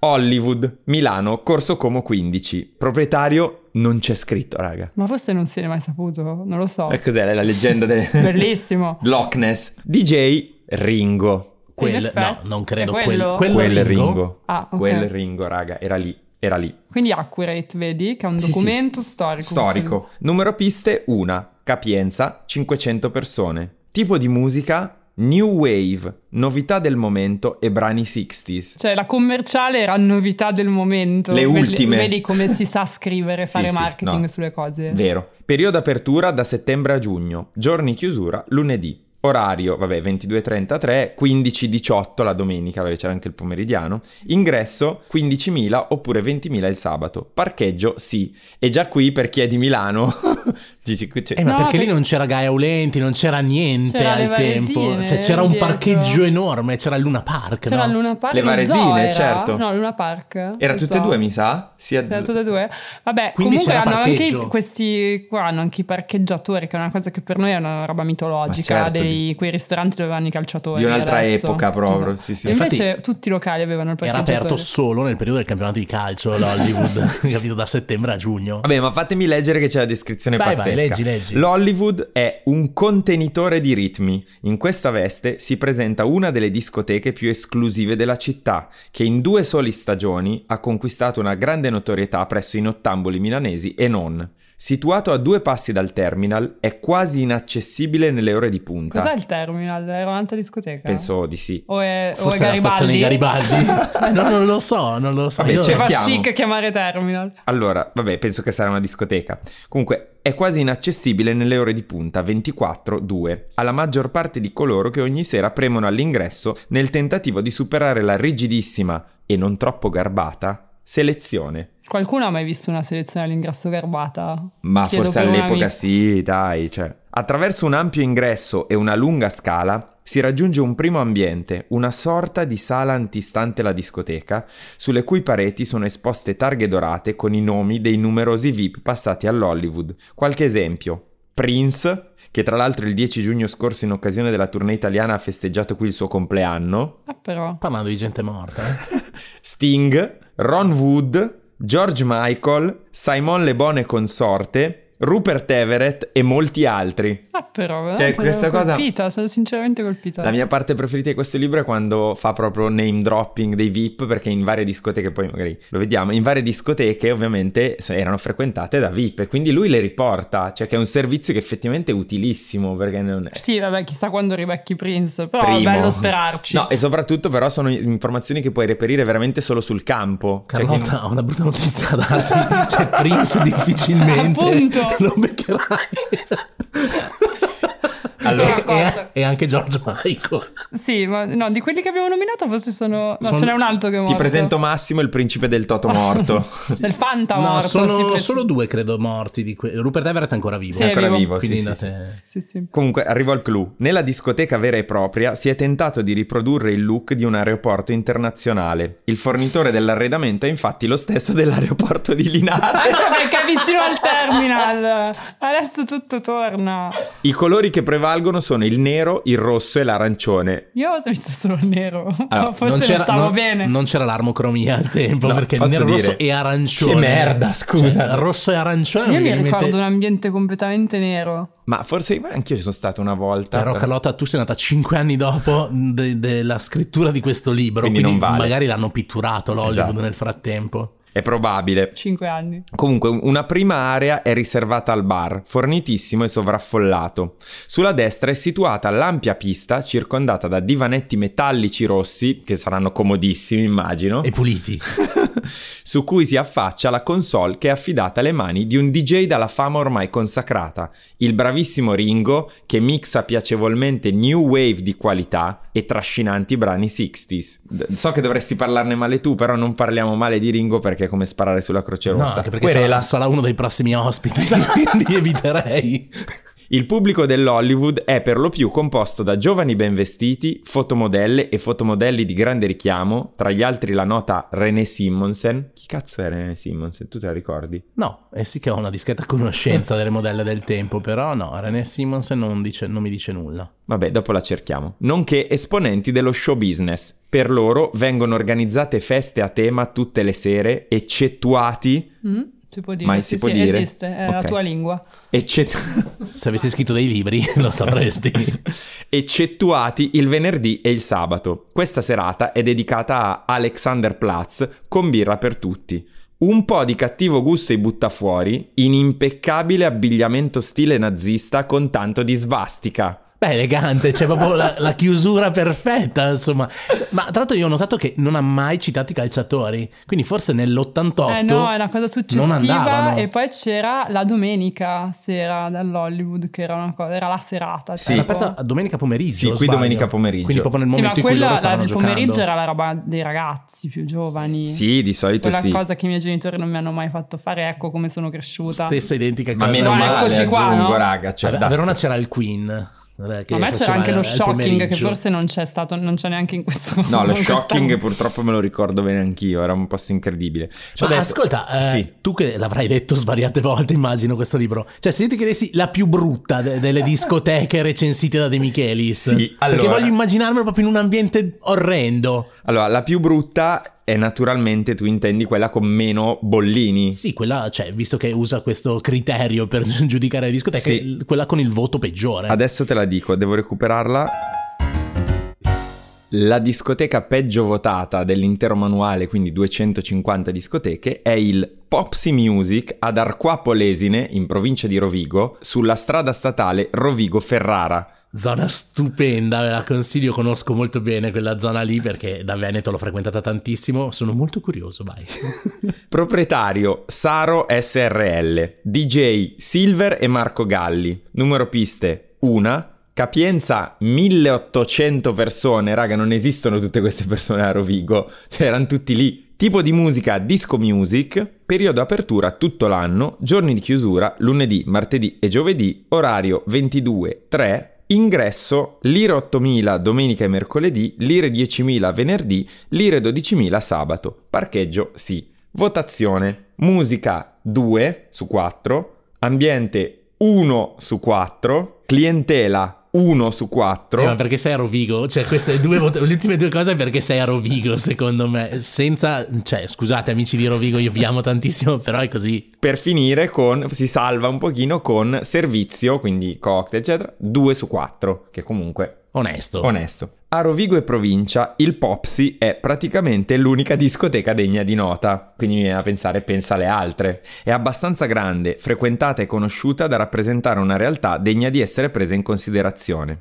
Hollywood, Milano, Corso Como 15. Proprietario non c'è scritto, raga. Ma forse non si è mai saputo, non lo so. E cos'è la leggenda del... Bellissimo. Loch Ness. DJ Ringo. Quel, no, non credo. è Quel, quello? quello Quel Ringo? Ringo. Ah, ok. Quel Ringo, raga, era lì. Era lì. Quindi accurate, vedi? Che è un Sì, sì. documento storico. Storico. Numero piste 1. Capienza 500 persone. Tipo di musica New Wave, novità del momento e brani 60s. Cioè, la commerciale era novità del momento. Le Vedi- ultime. Vedi come si sa scrivere, Sì, fare sì, marketing no. sulle cose. Vero. Periodo apertura da settembre a giugno. Giorni chiusura lunedì. Orario, vabbè, 22.33, 15.18 la domenica, perché c'era anche il pomeridiano. Ingresso 15.000 oppure 20.000 il sabato. Parcheggio sì. E già qui per chi è di Milano... dici, cioè- Eh, ma No, perché lì per- non c'era Gaia Aulenti, non c'era niente C'era al tempo. Cioè, c'era un dietro. parcheggio enorme, c'era il Luna Park. C'era no? Luna Park. Le Varesine, era? certo. No, Luna Park. Era tutte e due, mi sa? Sia C'erano tutte e due. Vabbè, Quindi comunque hanno anche parcheggio. questi. Qua hanno anche i parcheggiatori, che è una cosa che per noi è una roba mitologica. Certo, dei, quei ristoranti dove vanno i calciatori. Di un'altra adesso. epoca proprio, Esatto. sì, sì. E invece Infatti, tutti i locali avevano il Era parcheggiatore. aperto solo nel periodo del campionato di calcio l'Hollywood, capito? Da settembre a giugno. Vabbè, ma fatemi leggere che c'è la descrizione pazzesca. Leggi, leggi. L'Hollywood è un contenitore di ritmi. In questa veste si presenta una delle discoteche più esclusive della città, che in due soli stagioni ha conquistato una grande notorietà presso i nottamboli milanesi e non. Situato a due passi dal terminal, è quasi inaccessibile nelle ore di punta. Cos'è il terminal? Era un'altra discoteca? Penso di sì. O è, o è Forse è la stazione di Garibaldi. Eh, no, non lo so, non lo so. Vabbè, Io- c'è- Fa chic chiamare terminal. Allora, vabbè, penso che sarà una discoteca. Comunque, è quasi inaccessibile nelle ore di punta 24-2 alla maggior parte di coloro che ogni sera premono all'ingresso nel tentativo di superare la rigidissima e non troppo garbata selezione. Qualcuno ha mai visto una selezione all'ingresso garbata? Ma Chiedo forse all'epoca sì, dai, cioè. Attraverso un ampio ingresso e una lunga scala si raggiunge un primo ambiente, una sorta di sala antistante la discoteca, sulle cui pareti sono esposte targhe dorate con i nomi dei numerosi VIP passati all'Hollywood. Qualche esempio. Prince, che tra l'altro il 10 giugno scorso in occasione della tournée italiana ha festeggiato qui il suo compleanno. Ah, però. Parlando di gente morta. eh. Sting, Ron Wood, George Michael, Simon Le Bon e consorte, Rupert Everett e molti altri. Ah, però. Cioè, questa sono cosa- colpita, sono sinceramente colpita. La mia parte preferita di questo libro è quando fa proprio name dropping dei VIP, perché in varie discoteche, poi magari lo vediamo, in varie discoteche ovviamente erano frequentate da VIP, e quindi lui le riporta, cioè che è un servizio che effettivamente è utilissimo, perché non è... Sì, vabbè, chissà quando ribecchi Prince, però Primo. è bello sperarci. No, e soprattutto però sono informazioni che puoi reperire veramente solo sul campo. Cioè che- Carlotta, ho una brutta notizia da. C'è Prince difficilmente Appunto. Lo beccherai. Allora- Sono e, e anche George Michael. Sì, ma no, di quelli che abbiamo nominato forse sono... No, Sono- ce n'è un altro che è morto. Ti presento Massimo, il principe del Toto morto. Del Fanta No, morto. sono sì, preci- solo due, credo, morti. Di que- Rupert Everett è ancora vivo. Sì, è ancora vivo. vivo, sì, Quindi sì, sì. andate... Sì, sì. Comunque, arrivo al clou. Nella discoteca vera e propria si è tentato di riprodurre il look di un aeroporto internazionale. Il fornitore dell'arredamento è infatti lo stesso dell'aeroporto di Linate. Ah, perché è vicino al terminal. Adesso tutto torna. I colori che prevalgono sono il nero, il rosso e l'arancione. Io ho visto solo il nero. Allora, Forse ne stavo non- bene. non c'era l'armocromia al tempo No, perché posso nero, rosso dire- e arancione. Che merda, scusa. Cioè, rosso e arancione. Io non mi ricordo un ambiente completamente nero. Ma forse ma anch'io ci sono stato una volta. Però Carlotta, tu sei nata cinque anni dopo de- della scrittura di questo libro, Quindi quindi, non vale. magari l'hanno pitturato l'Hollywood Esatto. nel frattempo. È probabile. Cinque anni. Comunque, una prima area è riservata al bar, fornitissimo e sovraffollato. Sulla destra è situata l'ampia pista circondata da divanetti metallici rossi, che saranno comodissimi, immagino, E puliti. su cui si affaccia la console che è affidata alle mani di un DJ dalla fama ormai consacrata, il bravissimo Ringo, che mixa piacevolmente new wave di qualità e trascinanti brani 60s. D- So che dovresti parlarne male tu, però non parliamo male di Ringo perché è come sparare sulla Croce No, Rossa. anche perché Querela. sarà, sarà uno dei prossimi ospiti, quindi eviterei. Il pubblico dell'Hollywood è per lo più composto da giovani ben vestiti, fotomodelle e fotomodelli di grande richiamo, tra gli altri la nota René Simonsen. Chi cazzo è René Simonsen? Tu te la ricordi? No, eh sì che ho una discreta conoscenza delle modelle del tempo, però no, René Simonsen non, dice- non mi dice nulla. Vabbè, dopo la cerchiamo. Nonché esponenti dello show business. Per loro vengono organizzate feste a tema tutte le sere, eccettuati... Mm? Si può dire. Ma sì, si può sì, dire? esiste, è la Ok. tua lingua. eccet- Se avessi scritto dei libri lo sapresti. eccettuati il venerdì e il sabato. Questa serata è dedicata a Alexanderplatz con birra per tutti. Un po' di cattivo gusto i butta fuori, in impeccabile abbigliamento stile nazista con tanto di svastica. Beh, elegante, c'è proprio la, la chiusura perfetta, insomma. Ma tra l'altro io ho notato che non ha mai citato i calciatori, quindi forse nell'88 Eh no, è una cosa non successiva. E poi c'era la domenica sera dall'Hollywood, che era una cosa, era la serata. Sì. Era tipo. aperta domenica pomeriggio. Sì, qui domenica pomeriggio. Quindi proprio nel Sì, ma momento in cui quella loro la giocando. pomeriggio era la roba dei ragazzi più giovani. Sì, di solito Quella sì. cosa che i miei genitori non mi hanno mai fatto fare, ecco come sono cresciuta. Stessa identica Ma cosa. meno Ma male, eccoci qua, aggiungo, no? raga. Cioè, a, Verona c'era il Queen. Che A me c'era anche lo shocking, che forse non c'è stato, non c'è neanche in questo No, lo shocking purtroppo me lo ricordo bene anch'io, era un posto incredibile. Ci ho Ma detto- ascolta, eh, Sì. tu che l'avrai letto svariate volte, immagino questo libro. Cioè, se io ti chiedessi la più brutta de- delle discoteche recensite da De Michelis, Sì, perché allora- voglio immaginarmelo proprio in un ambiente orrendo. Allora, la più brutta è naturalmente, tu intendi quella con meno bollini. Sì, quella, cioè, visto che usa questo criterio per giudicare le discoteche, Sì. quella con il voto peggiore. Adesso te la dico, devo recuperarla. La discoteca peggio votata dell'intero manuale, quindi 250 discoteche, è il Popsy Music ad Arquapo Lesine, in provincia di Rovigo, sulla strada statale Rovigo-Ferrara. Zona stupenda, ve la consiglio, conosco molto bene quella zona lì perché da Veneto l'ho frequentata tantissimo, sono molto curioso, vai. Proprietario Saro SRL, DJ Silver e Marco Galli, numero piste 1, Capienza 1800 persone, raga, non esistono tutte queste persone a Rovigo, cioè erano tutti lì. Tipo di musica disco music, periodo apertura tutto l'anno, giorni di chiusura lunedì, martedì e giovedì, orario 22-3, ingresso lire 8000 domenica e mercoledì, lire 10.000 venerdì, lire 12.000 sabato, parcheggio sì. Votazione, musica 2 su 4, ambiente 1 su 4, clientela 1 su 4. Eh, ma perché sei a Rovigo? Cioè, queste due vot- le ultime due cose perché sei a Rovigo, secondo me. Senza, cioè, scusate, amici di Rovigo, io vi amo tantissimo, però è così. Per finire con, si salva un pochino con servizio, quindi cocktail, eccetera, 2 su 4, che comunque Onesto. Onesto. A Rovigo e provincia il Popsy è praticamente l'unica discoteca degna di nota, quindi mi viene a pensare pensa alle altre. È abbastanza grande, frequentata e conosciuta da rappresentare una realtà degna di essere presa in considerazione.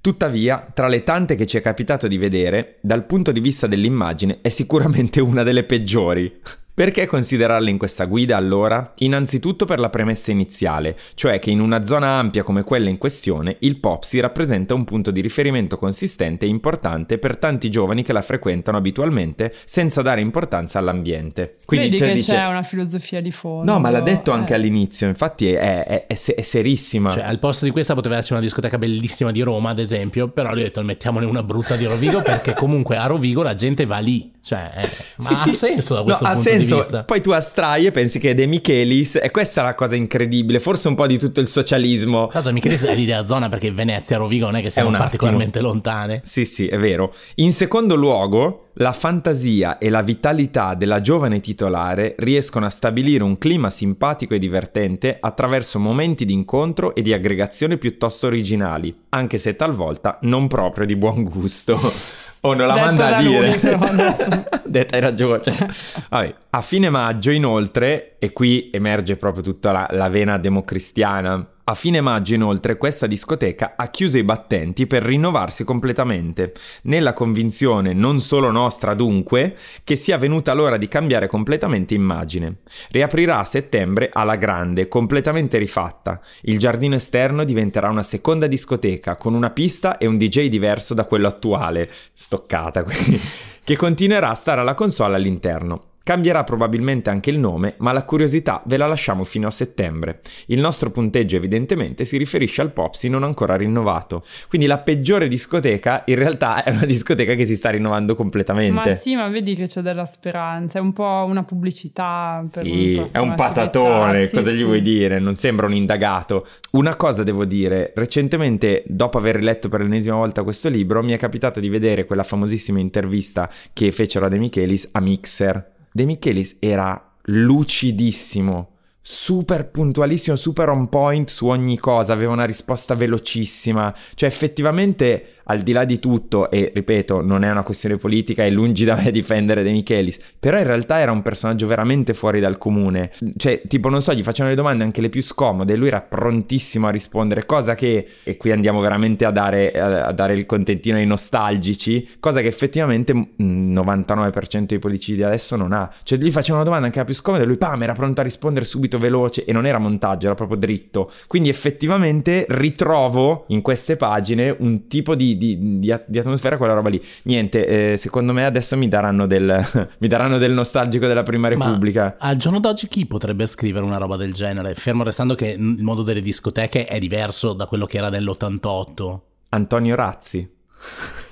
Tuttavia, tra le tante che ci è capitato di vedere, dal punto di vista dell'immagine è sicuramente una delle peggiori. Perché considerarle in questa guida allora? Innanzitutto per la premessa iniziale, cioè che in una zona ampia come quella in questione il Popsy rappresenta un punto di riferimento consistente e importante per tanti giovani che la frequentano abitualmente senza dare importanza all'ambiente. Quindi Vedi cioè, che dice... c'è una filosofia di fondo. No, ma l'ha detto anche eh. all'inizio, infatti è, è, è, è, serissima. Cioè, al posto di questa poteva essere una discoteca bellissima di Roma, ad esempio, però lui ha detto mettiamone una brutta di Rovigo perché comunque a Rovigo la gente va lì. Cioè, eh, ma sì, ha sì. senso da questo no, punto di vista. Poi tu astrai e pensi che è De Michelis, e questa è la cosa incredibile, forse un po' di tutto il socialismo. Tanto Michelis è l'idea zona perché Venezia e Rovigo non è che siano particolarmente lontane. Sì, sì, è vero. In secondo luogo, la fantasia e la vitalità della giovane titolare riescono a stabilire un clima simpatico e divertente attraverso momenti di incontro e di aggregazione piuttosto originali, anche se talvolta non proprio di buon gusto. Oh, non la Detto manda a dire. Lui, però, Detta hai ragione. Cioè, vabbè. A fine maggio, inoltre, e qui emerge proprio tutta la, la vena democristiana a fine maggio inoltre questa discoteca ha chiuso i battenti per rinnovarsi completamente, nella convinzione non solo nostra dunque che sia venuta l'ora di cambiare completamente immagine. Riaprirà a settembre alla grande, completamente rifatta. Il giardino esterno diventerà una seconda discoteca con una pista e un DJ diverso da quello attuale, stoccata quindi, che continuerà a stare alla console all'interno. Cambierà probabilmente anche il nome, ma la curiosità ve la lasciamo fino a settembre. Il nostro punteggio evidentemente si riferisce al Popsy non ancora rinnovato. Quindi la peggiore discoteca in realtà è una discoteca che si sta rinnovando completamente. Ma sì, ma vedi che c'è della speranza, è un po' una pubblicità per Sì, un è un patatone, sì, cosa sì. gli vuoi dire? Non sembra un indagato. Una cosa devo dire, recentemente dopo aver letto per l'ennesima volta questo libro mi è capitato di vedere quella famosissima intervista che fecero a De Michelis a Mixer De Michelis era lucidissimo, super puntualissimo, super on point su ogni cosa, aveva una risposta velocissima, cioè effettivamente al di là di tutto, e ripeto, non è una questione politica, è lungi da me difendere De Michelis, però in realtà era un personaggio veramente fuori dal comune. Cioè, tipo, non so, gli facevano le domande anche le più scomode, lui era prontissimo a rispondere, cosa che, e qui andiamo veramente a dare, a dare il contentino ai nostalgici, cosa che effettivamente il 99% dei politici di adesso non ha. Cioè, gli facevano una domanda anche la più scomoda, e lui, pam, era pronto a rispondere subito veloce, e non era montaggio, era proprio dritto. Quindi effettivamente ritrovo in queste pagine un tipo di di, di, di, atmosfera quella roba lì. Niente, eh, secondo me adesso mi daranno, del, mi daranno del nostalgico della Prima Repubblica. Ma al giorno d'oggi chi potrebbe scrivere una roba del genere? Fermo restando che il modo delle discoteche è diverso da quello che era dell'88. Antonio Razzi.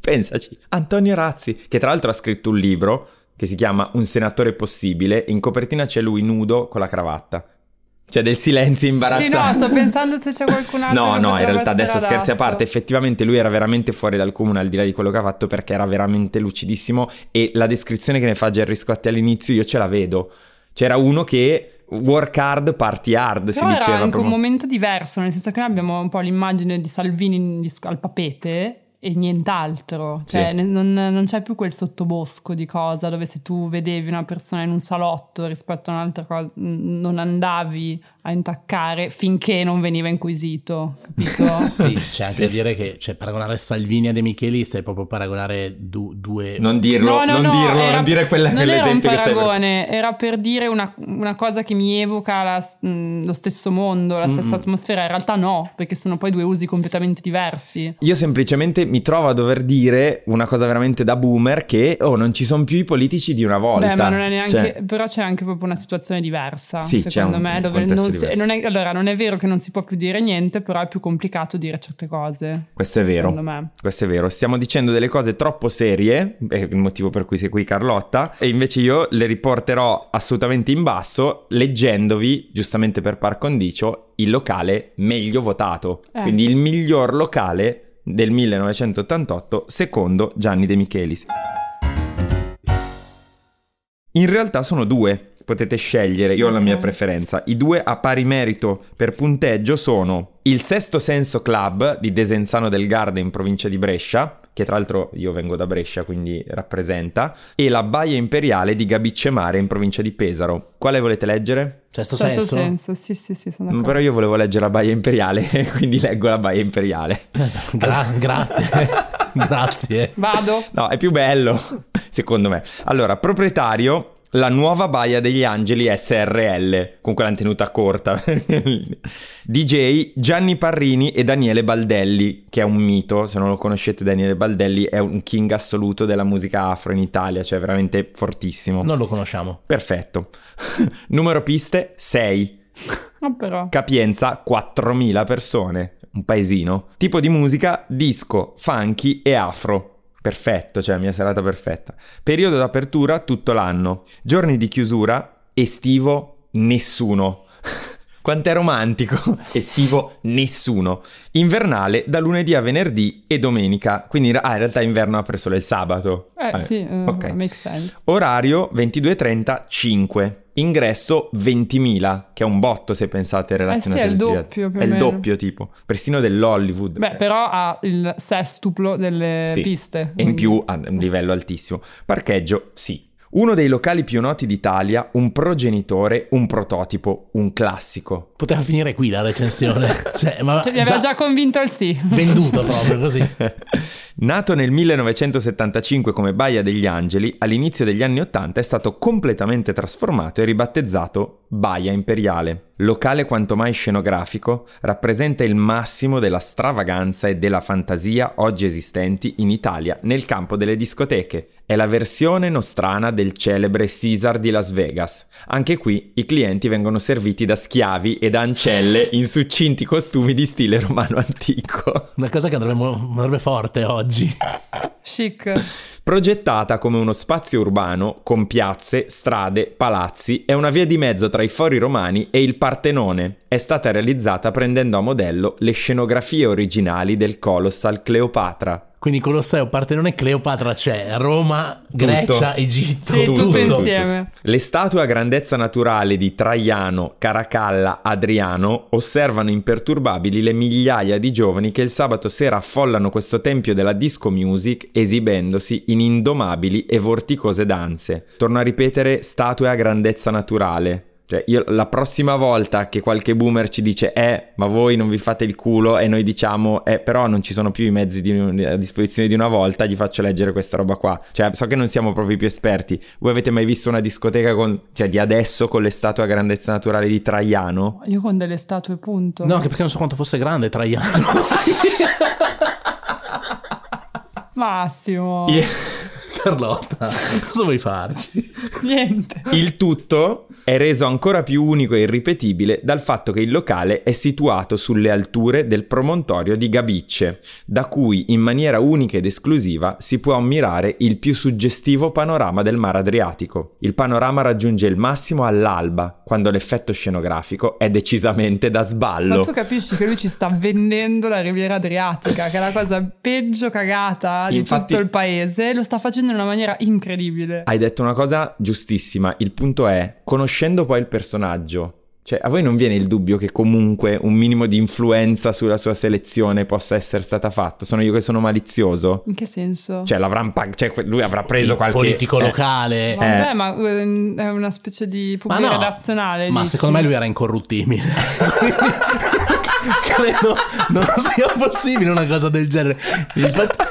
Pensaci, Antonio Razzi, che tra l'altro ha scritto un libro che si chiama Un senatore possibile, in copertina c'è lui nudo con la cravatta. C'è del silenzio imbarazzante. Sì, no, sto pensando se c'è qualcun altro. no, no, in realtà adesso scherzi a parte, effettivamente lui era veramente fuori dal comune al di là di quello che ha fatto perché era veramente lucidissimo e la descrizione che ne fa Gerry Scotti all'inizio io ce la vedo. C'era uno che work hard, party hard, Però si diceva. Era anche proprio. un momento diverso, nel senso che noi abbiamo un po' l'immagine di Salvini al papete e nient'altro. Cioè, Sì. non, non c'è più quel sottobosco di cosa dove se tu vedevi una persona in un salotto rispetto a un'altra cosa non andavi a intaccare finché non veniva inquisito, capito? Sì, c'è anche da dire che cioè, paragonare Salvini a De Michelis è proprio paragonare du- due... Non dirlo, No, no, non no, dirlo, era- non dire quella, non era un che stai per- paragone, era per dire una, una cosa che mi evoca la- mh, lo stesso mondo, la stessa atmosfera. In realtà no, perché sono poi due usi completamente diversi. Io semplicemente mi trovo a dover dire una cosa veramente da boomer che oh, non ci sono più i politici di una volta. Beh, ma non è neanche. Cioè, Però c'è anche proprio una situazione diversa. Sì, secondo me. Dove non diverso. non è, allora, non è vero che non si può più dire niente, però è più complicato dire certe cose. questo è vero. Secondo me. Questo è vero, stiamo dicendo delle cose troppo serie, è il motivo per cui sei qui Carlotta, e invece io le riporterò assolutamente in basso leggendovi, giustamente per par condicio, il locale meglio votato. Eh. Quindi il miglior locale del 1988 secondo Gianni De Michelis. In realtà sono due, potete scegliere, io ho la mia preferenza. I due a pari merito per punteggio sono il Sesto Senso Club di Desenzano del Garda in provincia di Brescia, che tra l'altro io vengo da Brescia quindi rappresenta, e la Baia Imperiale di Gabicce Mare in provincia di Pesaro. Quale volete leggere? Sto Stesso senso? senso, sì, sì, sì, sono Mm, d'accordo. Però io volevo leggere la Baia Imperiale, quindi leggo la Baia Imperiale. Gra- grazie. grazie. Vado. No, è più bello, secondo me. Allora, proprietario, la nuova Baia degli Angeli SRL, con quella tenuta corta. DJ Gianni Parrini e Daniele Baldelli, che è un mito, se non lo conoscete Daniele Baldelli è un king assoluto della musica afro in Italia, cioè veramente fortissimo. Non lo conosciamo. Perfetto. Numero piste 6. Ma però. Capienza 4.000 persone, un paesino. Tipo di musica disco, funky e afro. Perfetto, cioè la mia serata perfetta. Periodo d'apertura tutto l'anno. Giorni di chiusura estivo nessuno. Quant'è romantico? Estivo nessuno. Invernale da lunedì a venerdì e domenica. Quindi ah, in realtà inverno apre solo il sabato. Eh Vabbè, sì, eh, ok. makes sense. Orario 22.30 5. Ingresso 20.000, che è un botto se pensate relazionato Eh sì, è il doppio, più o È il doppio tipo, persino dell'Hollywood. Beh, però ha il sestuplo delle Sì. piste. E in più a un livello altissimo. Parcheggio, sì. Uno dei locali più noti d'Italia, un progenitore, un prototipo, un classico. Poteva finire qui la recensione. cioè, ma Cioè, mi aveva già convinto il sì. venduto proprio così. Nato nel 1975 come Baia degli Angeli, all'inizio degli anni 80 è stato completamente trasformato e ribattezzato Baia Imperiale. Locale quanto mai scenografico, rappresenta il massimo della stravaganza e della fantasia oggi esistenti in Italia nel campo delle discoteche. È la versione nostrana del celebre Caesar di Las Vegas. Anche qui i clienti vengono serviti da schiavi e da ancelle in succinti costumi di stile romano antico. Una cosa che andrebbe, andrebbe forte oggi. Chic. Progettata come uno spazio urbano con piazze, strade, palazzi, è una via di mezzo tra i fori romani e il Partenone. È stata realizzata prendendo a modello le scenografie originali del Colossal Cleopatra. Quindi Colosseo, Partenone Cleopatra c'è, Roma, Grecia, Egitto. Sì, tutto insieme. Le statue a grandezza naturale di Traiano, Caracalla, Adriano osservano imperturbabili le migliaia di giovani che il sabato sera affollano questo tempio della disco music esibendosi in indomabili e vorticose danze. Torno a ripetere statue a grandezza naturale. Cioè, io la prossima volta che qualche boomer ci dice, eh, ma voi non vi fate il culo, e noi diciamo, eh, però non ci sono più i mezzi di- a disposizione di una volta, gli faccio leggere questa roba qua. Cioè, so che non siamo proprio i più esperti. Voi avete mai visto una discoteca con, cioè, di adesso con le statue a grandezza naturale di Traiano? Io con delle statue, punto. No, anche perché non so quanto fosse grande Traiano. Massimo. I- Carlotta, cosa vuoi farci? Niente. Il tutto è reso ancora più unico e irripetibile dal fatto che il locale è situato sulle alture del promontorio di Gabicce, da cui in maniera unica ed esclusiva si può ammirare il più suggestivo panorama del mar Adriatico. Il panorama raggiunge il massimo all'alba, quando l'effetto scenografico è decisamente da Ma sballo. tu capisci che lui ci sta vendendo la Riviera Adriatica, che è la cosa peggio cagata di Infatti- tutto il paese, lo sta facendo in una maniera incredibile. Hai detto una cosa giustissima, il punto è, conoscendo poi il personaggio, Cioè, a voi non viene il dubbio che comunque un minimo di influenza sulla sua selezione possa essere stata fatta? Sono io che sono malizioso? In che senso? Cioè, l'avranno pag- cioè, lui avrà preso Il qualche... politico eh, locale. Vabbè, ma eh, è una specie di Ma pubblico no, redazionale. ma dici? secondo me lui era incorruttibile. Credo non sia possibile una cosa del genere. Infatti,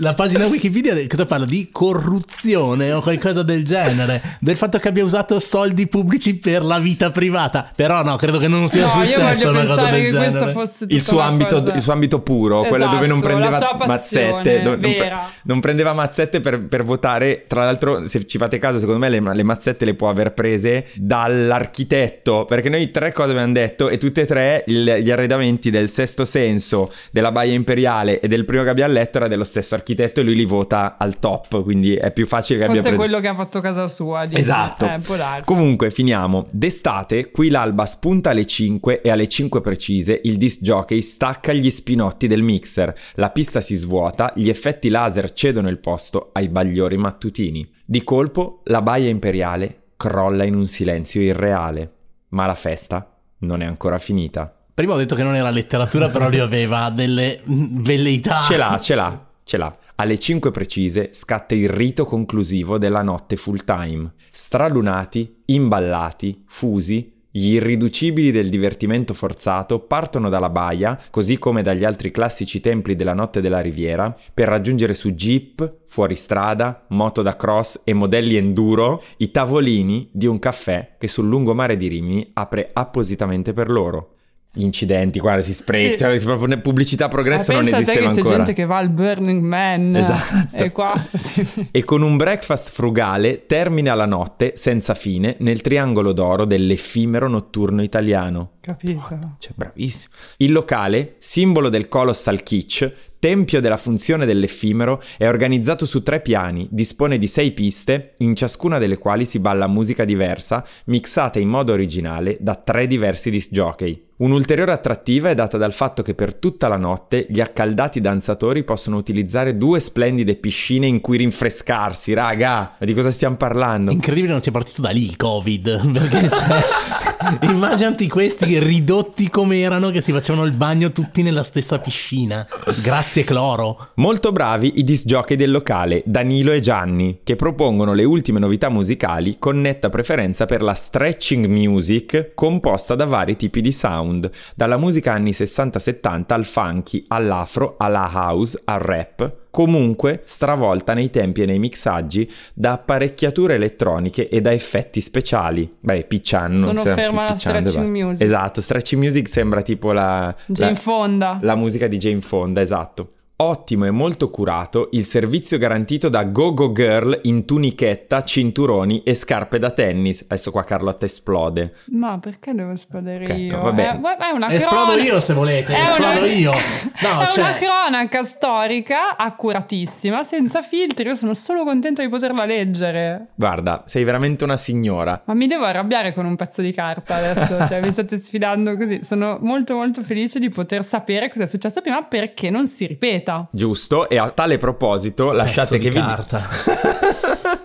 la pagina Wikipedia cosa parla? Di corruzione o qualcosa del genere. Del fatto che abbia usato soldi pubblici per la vita privata. Però no, credo che non sia No, successo una cosa del che genere. questo fosse tutta il suo, una ambito, cosa- il suo ambito puro, quello dove non Esatto, prendeva mazzette, non, pre- non prendeva mazzette per, per votare. Tra l'altro, se ci fate caso, secondo me le, le mazzette le può aver prese dall'architetto, perché noi tre cose abbiamo detto e tutte e tre il- gli arredamenti del sesto senso, della Baia Imperiale e del primo che abbiamo letto era dello stesso architetto e lui li vota al top, quindi è più facile che abbia Forse preso... quello che ha fatto casa sua. dici? Esatto. Eh. Comunque, finiamo. D'estate, qui l'alba spunta alle 5 e alle 5 precise il disc jockey stacca gli spinotti del mixer. La pista si svuota, gli effetti laser cedono il posto ai bagliori mattutini. Di colpo, la baia imperiale crolla in un silenzio irreale. Ma la festa non è ancora finita. Prima ho detto che non era letteratura, però lui aveva delle mm, velleità. Ce l'ha, ce l'ha, ce l'ha. Alle 5 precise scatta il rito conclusivo della notte full time. Stralunati, imballati, fusi, gli irriducibili del divertimento forzato partono dalla baia, così come dagli altri classici templi della notte della riviera, per raggiungere su jeep, fuoristrada, moto da cross e modelli enduro i tavolini di un caffè che sul lungomare di Rimini apre appositamente per loro. Gli incidenti, guarda, si spreca, Sì. cioè, proprio pubblicità progresso Ma non esisteva che c'è ancora. gente che va al Burning Man Esatto. e qua E con un breakfast frugale termina la notte senza fine nel triangolo d'oro dell'effimero notturno italiano. capito Cioè, bravissimo. Il locale, simbolo del colossal kitsch, tempio della funzione dell'effimero, è organizzato su tre piani, dispone di sei piste, in ciascuna delle quali si balla musica diversa, mixata in modo originale da tre diversi disc jockey. Un'ulteriore attrattiva è data dal fatto che per tutta la notte gli accaldati danzatori possono utilizzare due splendide piscine in cui rinfrescarsi, raga! Di cosa stiamo parlando? Incredibile non sia partito da lì il Covid. Perché cioè, immaginati questi ridotti come erano che si facevano il bagno tutti nella stessa piscina. Grazie cloro. Molto bravi i disc jockey del locale, Danilo e Gianni, che propongono le ultime novità musicali con netta preferenza per la stretching music composta da vari tipi di sound, dalla musica anni 60-70 al funky, all'afro, alla house, al rap, comunque stravolta nei tempi e nei mixaggi da apparecchiature elettroniche e da effetti speciali. Beh, picciano. Sono stiamo ferma alla stretching music. Esatto, stretching music sembra tipo la... Jane la- Fonda la musica di Jane Fonda, esatto. Ottimo e molto curato il servizio garantito da Go-Go Girl in tunichetta, cinturoni e scarpe da tennis. Adesso qua Carlotta esplode. ma perché devo esplodere Ok, io no, vabbè. Eh, ma- è una Esplodo crona- io se volete, È esplodo una- io. No, è cioè- una cronaca storica accuratissima senza filtri io sono solo contenta di poterla leggere Guarda, sei veramente una signora. Ma mi devo arrabbiare con un pezzo di carta adesso, cioè mi state sfidando così. Sono molto molto felice di poter sapere cosa è successo prima perché non si ripeta. Giusto? E a tale proposito, lasciate Pezzo che di vi carta.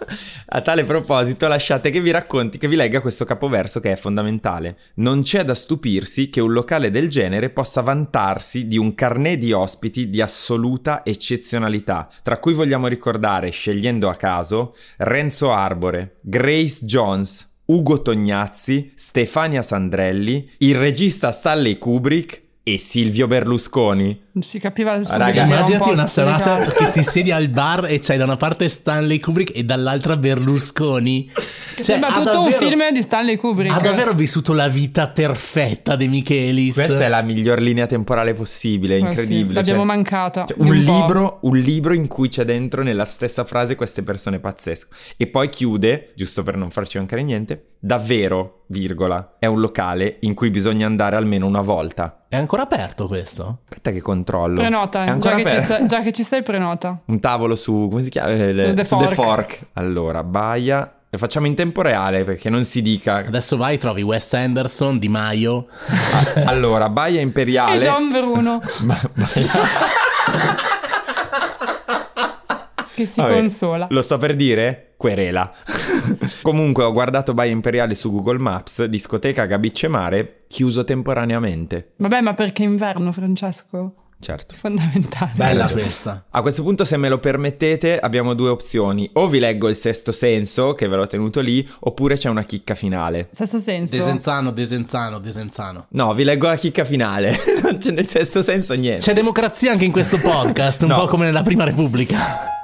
A tale proposito, lasciate che vi racconti, che vi legga questo capoverso che è fondamentale. Non c'è da stupirsi che un locale del genere possa vantarsi di un carnet di ospiti di assoluta eccezionalità, tra cui vogliamo ricordare, scegliendo a caso, Renzo Arbore, Grace Jones, Ugo Tognazzi, Stefania Sandrelli, il regista Stanley Kubrick e Silvio Berlusconi. Non si capiva subito Raga, che era un Immaginati una di serata che ti siedi al bar e c'hai da una parte Stanley Kubrick e dall'altra Berlusconi. Cioè, Sembra tutto un davvero- film di Stanley Kubrick. Ha davvero vissuto la vita perfetta De Michelis. Questa è la miglior linea temporale possibile, è Eh sì, incredibile. l'abbiamo cioè- mancata. Cioè, di un, po'. libro, un libro in cui c'è dentro nella stessa frase queste persone pazzesche. E poi chiude, giusto per non farci mancare niente, davvero, virgola, è un locale in cui bisogna andare almeno una volta. È ancora aperto questo? Aspetta che controllo. Prenota, È già che, ci aperto? sei, già che ci sei prenota. Un tavolo su, come si chiama? Eh, Su The su Fork. Allora, Baia. Lo facciamo in tempo reale perché non si dica. Adesso vai, trovi Wes Anderson, Di Maio. Allora, Baia E Imperiale. John Bruno. Ba- Baia- che si Vabbè, consola. Lo sto per dire? Querela. Comunque ho guardato Baia Imperiale su Google Maps, discoteca Gabicce Mare, chiuso temporaneamente. Vabbè, ma perché inverno, Francesco? Certo. Fondamentale. Bella ragione. questa. A questo punto, se me lo permettete, abbiamo due opzioni. O vi leggo il sesto senso, che ve l'ho tenuto lì, oppure c'è una chicca finale. Stesso senso. Desenzano, Desenzano, Desenzano. No, vi leggo la chicca finale. non c'è nel sesto senso niente. C'è democrazia anche in questo podcast, un No. po' come nella Prima Repubblica.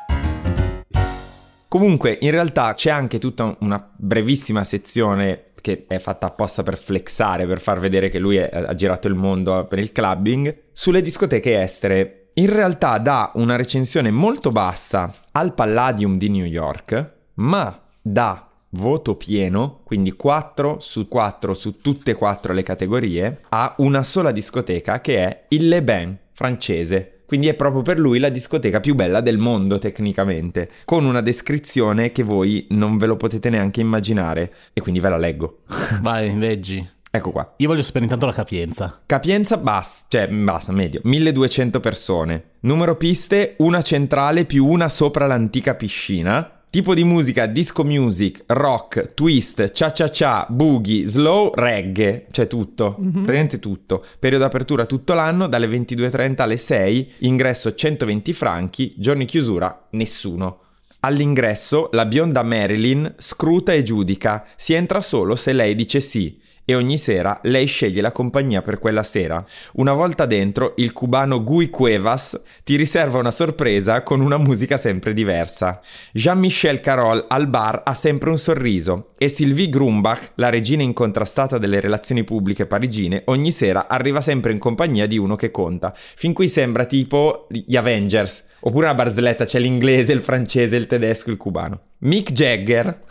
Comunque, in realtà c'è anche tutta una brevissima sezione che è fatta apposta per flexare, per far vedere che lui è- ha girato il mondo per il clubbing, sulle discoteche estere. In realtà dà una recensione molto bassa al Palladium di New York, ma dà voto pieno, quindi 4 su 4 su tutte e quattro le categorie, a una sola discoteca che è il Le Bain francese. Quindi è proprio per lui la discoteca più bella del mondo tecnicamente, con una descrizione che voi non ve lo potete neanche immaginare. E quindi ve la leggo. Vai, leggi. ecco qua. Io voglio sapere intanto la capienza. Capienza bassa, cioè bassa, medio, 1200 persone. Numero piste, una centrale più una sopra l'antica piscina. Tipo di musica, disco music, rock, twist, cha cha cha, boogie, slow, reggae, cioè tutto, praticamente tutto. Periodo apertura tutto l'anno, dalle 22.30 alle 6, ingresso 120 franchi, giorni chiusura nessuno. All'ingresso la bionda Marilyn scruta e giudica, si entra solo se lei dice sì e ogni sera lei sceglie la compagnia per quella sera. Una volta dentro, il cubano Gui Cuevas ti riserva una sorpresa con una musica sempre diversa. Jean-Michel Carol al bar ha sempre un sorriso e Sylvie Grumbach, la regina incontrastata delle relazioni pubbliche parigine, ogni sera arriva sempre in compagnia di uno che conta. Fin qui sembra tipo gli Avengers. Oppure una barzelletta, c'è l'inglese, il francese, il tedesco, il cubano. Mick Jagger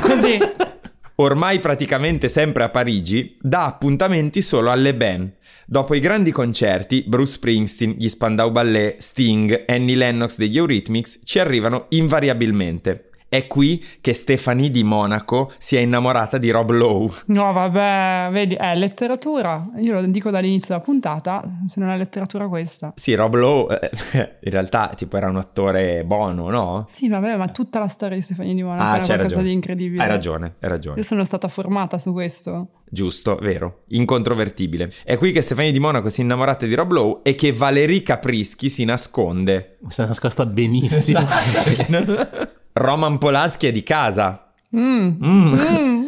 Così. Ormai praticamente sempre a Parigi, dà appuntamenti solo alle Ben. Dopo i grandi concerti, Bruce Springsteen, gli Spandau Ballet, Sting, Annie Lennox degli Eurythmics ci arrivano invariabilmente. È qui che Stephanie di Monaco si è innamorata di Rob Lowe. No, vabbè, vedi, è letteratura. Io lo dico dall'inizio della puntata, se non è letteratura questa. Sì, Rob Lowe eh, in realtà tipo era un attore buono, no? Sì, vabbè, ma tutta la storia di Stefania di Monaco Ah, è qualcosa ragione. di incredibile. Hai ragione, hai ragione. Io sono stata formata su questo. Giusto, vero, incontrovertibile. È qui che Stefania di Monaco si è innamorata di Rob Lowe e che Valerie Caprischi si nasconde. Si è nascosta benissimo. Roman Polanski è di casa. Mm. Mm.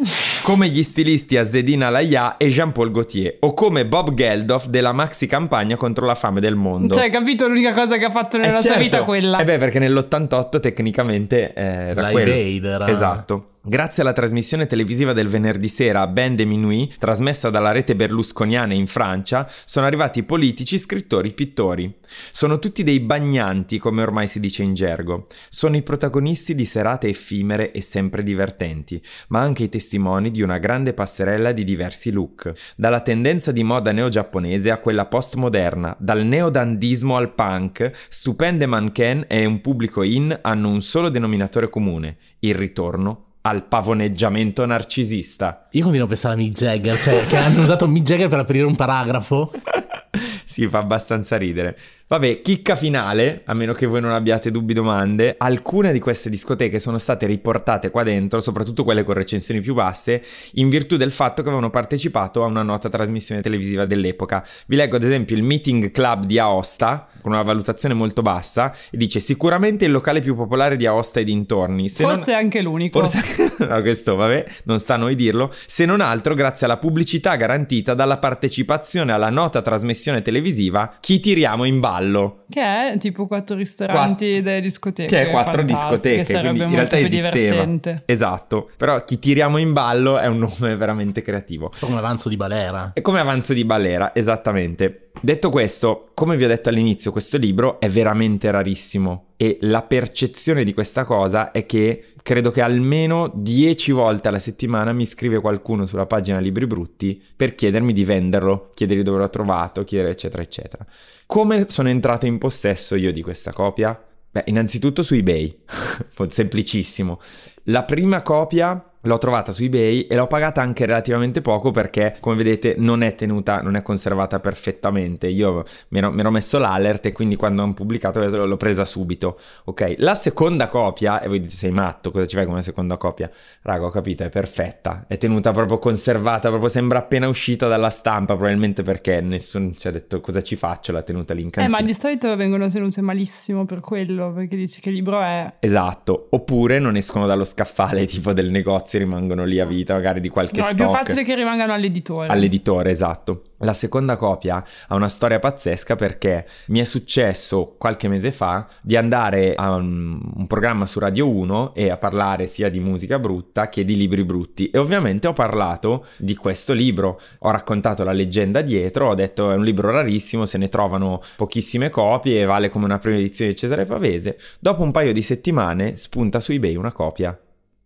come gli stilisti Azzedine Alaya e Jean-Paul Gaultier, o come Bob Geldof della maxi campagna contro la fame del mondo. Cioè, capito l'unica cosa che ha fatto nella Eh, sua certo. vita quella. Eh beh, perché nell'88 tecnicamente eh, era Live quello. Aid era- Esatto. Grazie alla trasmissione televisiva del venerdì sera Ben de Minuit, trasmessa dalla rete berlusconiana in Francia, sono arrivati politici, scrittori, pittori. Sono tutti dei bagnanti, come ormai si dice in gergo. Sono i protagonisti di serate effimere e sempre divertenti, ma anche i testimoni di una grande passerella di diversi look. Dalla tendenza di moda neo-giapponese a quella postmoderna, dal neodandismo al punk, stupende mannequin e un pubblico in hanno un solo denominatore comune, il ritorno al pavoneggiamento narcisista. Io continuo a pensare a Mick Jagger, cioè che hanno usato Mick Jagger per aprire un paragrafo. si fa abbastanza ridere. Vabbè, chicca finale, a meno che voi non abbiate dubbi o domande, alcune di queste discoteche sono state riportate qua dentro, soprattutto quelle con recensioni più basse, in virtù del fatto che avevano partecipato a una nota trasmissione televisiva dell'epoca. Vi leggo ad esempio il Meeting Club di Aosta, con una valutazione molto bassa, e dice sicuramente il locale più popolare di Aosta e dintorni. Se non- Forse è anche l'unico. Forse no, questo vabbè, non sta a noi dirlo, se non altro grazie alla pubblicità garantita dalla partecipazione alla nota trasmissione televisiva Chi tiriamo in ballo, Che è tipo quattro ristoranti delle discoteche. che è quattro discoteche, sarebbe quindi in realtà esisteva. divertente. Esatto, però Chi tiriamo in ballo è un nome veramente creativo. Come avanzo di balera. È come avanzo di balera, esattamente. Detto questo, come vi ho detto all'inizio, questo libro è veramente rarissimo e la percezione di questa cosa è che credo che almeno 10 volte alla settimana mi scrive qualcuno sulla pagina Libri Brutti per chiedermi di venderlo, chiedergli dove l'ho trovato, chiedere eccetera eccetera. Come sono entrato in possesso io di questa copia? Beh, innanzitutto su eBay, semplicissimo. La prima copia L'ho trovata su eBay e l'ho pagata anche relativamente poco perché, come vedete, non è tenuta, non è conservata perfettamente. Io mi ero, mi ero messo l'alert e quindi quando hanno pubblicato l'ho presa subito. Ok, la seconda copia, e voi dite sei matto, cosa ci fai come seconda copia? Raga, ho capito, è perfetta. È tenuta proprio conservata, proprio sembra appena uscita dalla stampa, probabilmente perché nessuno ci ha detto cosa ci faccio, l'ha tenuta lì in cantina. Eh, ma di solito vengono tenute malissimo per quello, perché dici che libro è... Esatto, oppure non escono dallo scaffale tipo del negozio, rimangono lì a vita, magari di qualche No, è stock. più facile che rimangano all'editore. All'editore, esatto. La seconda copia ha una storia pazzesca perché mi è successo qualche mese fa di andare a un, un programma su Radio 1 e a parlare sia di musica brutta che di libri brutti e ovviamente ho parlato di questo libro, ho raccontato la leggenda dietro, ho detto è un libro rarissimo, se ne trovano pochissime copie vale come una prima edizione di Cesare Pavese. Dopo un paio di settimane spunta su eBay una copia.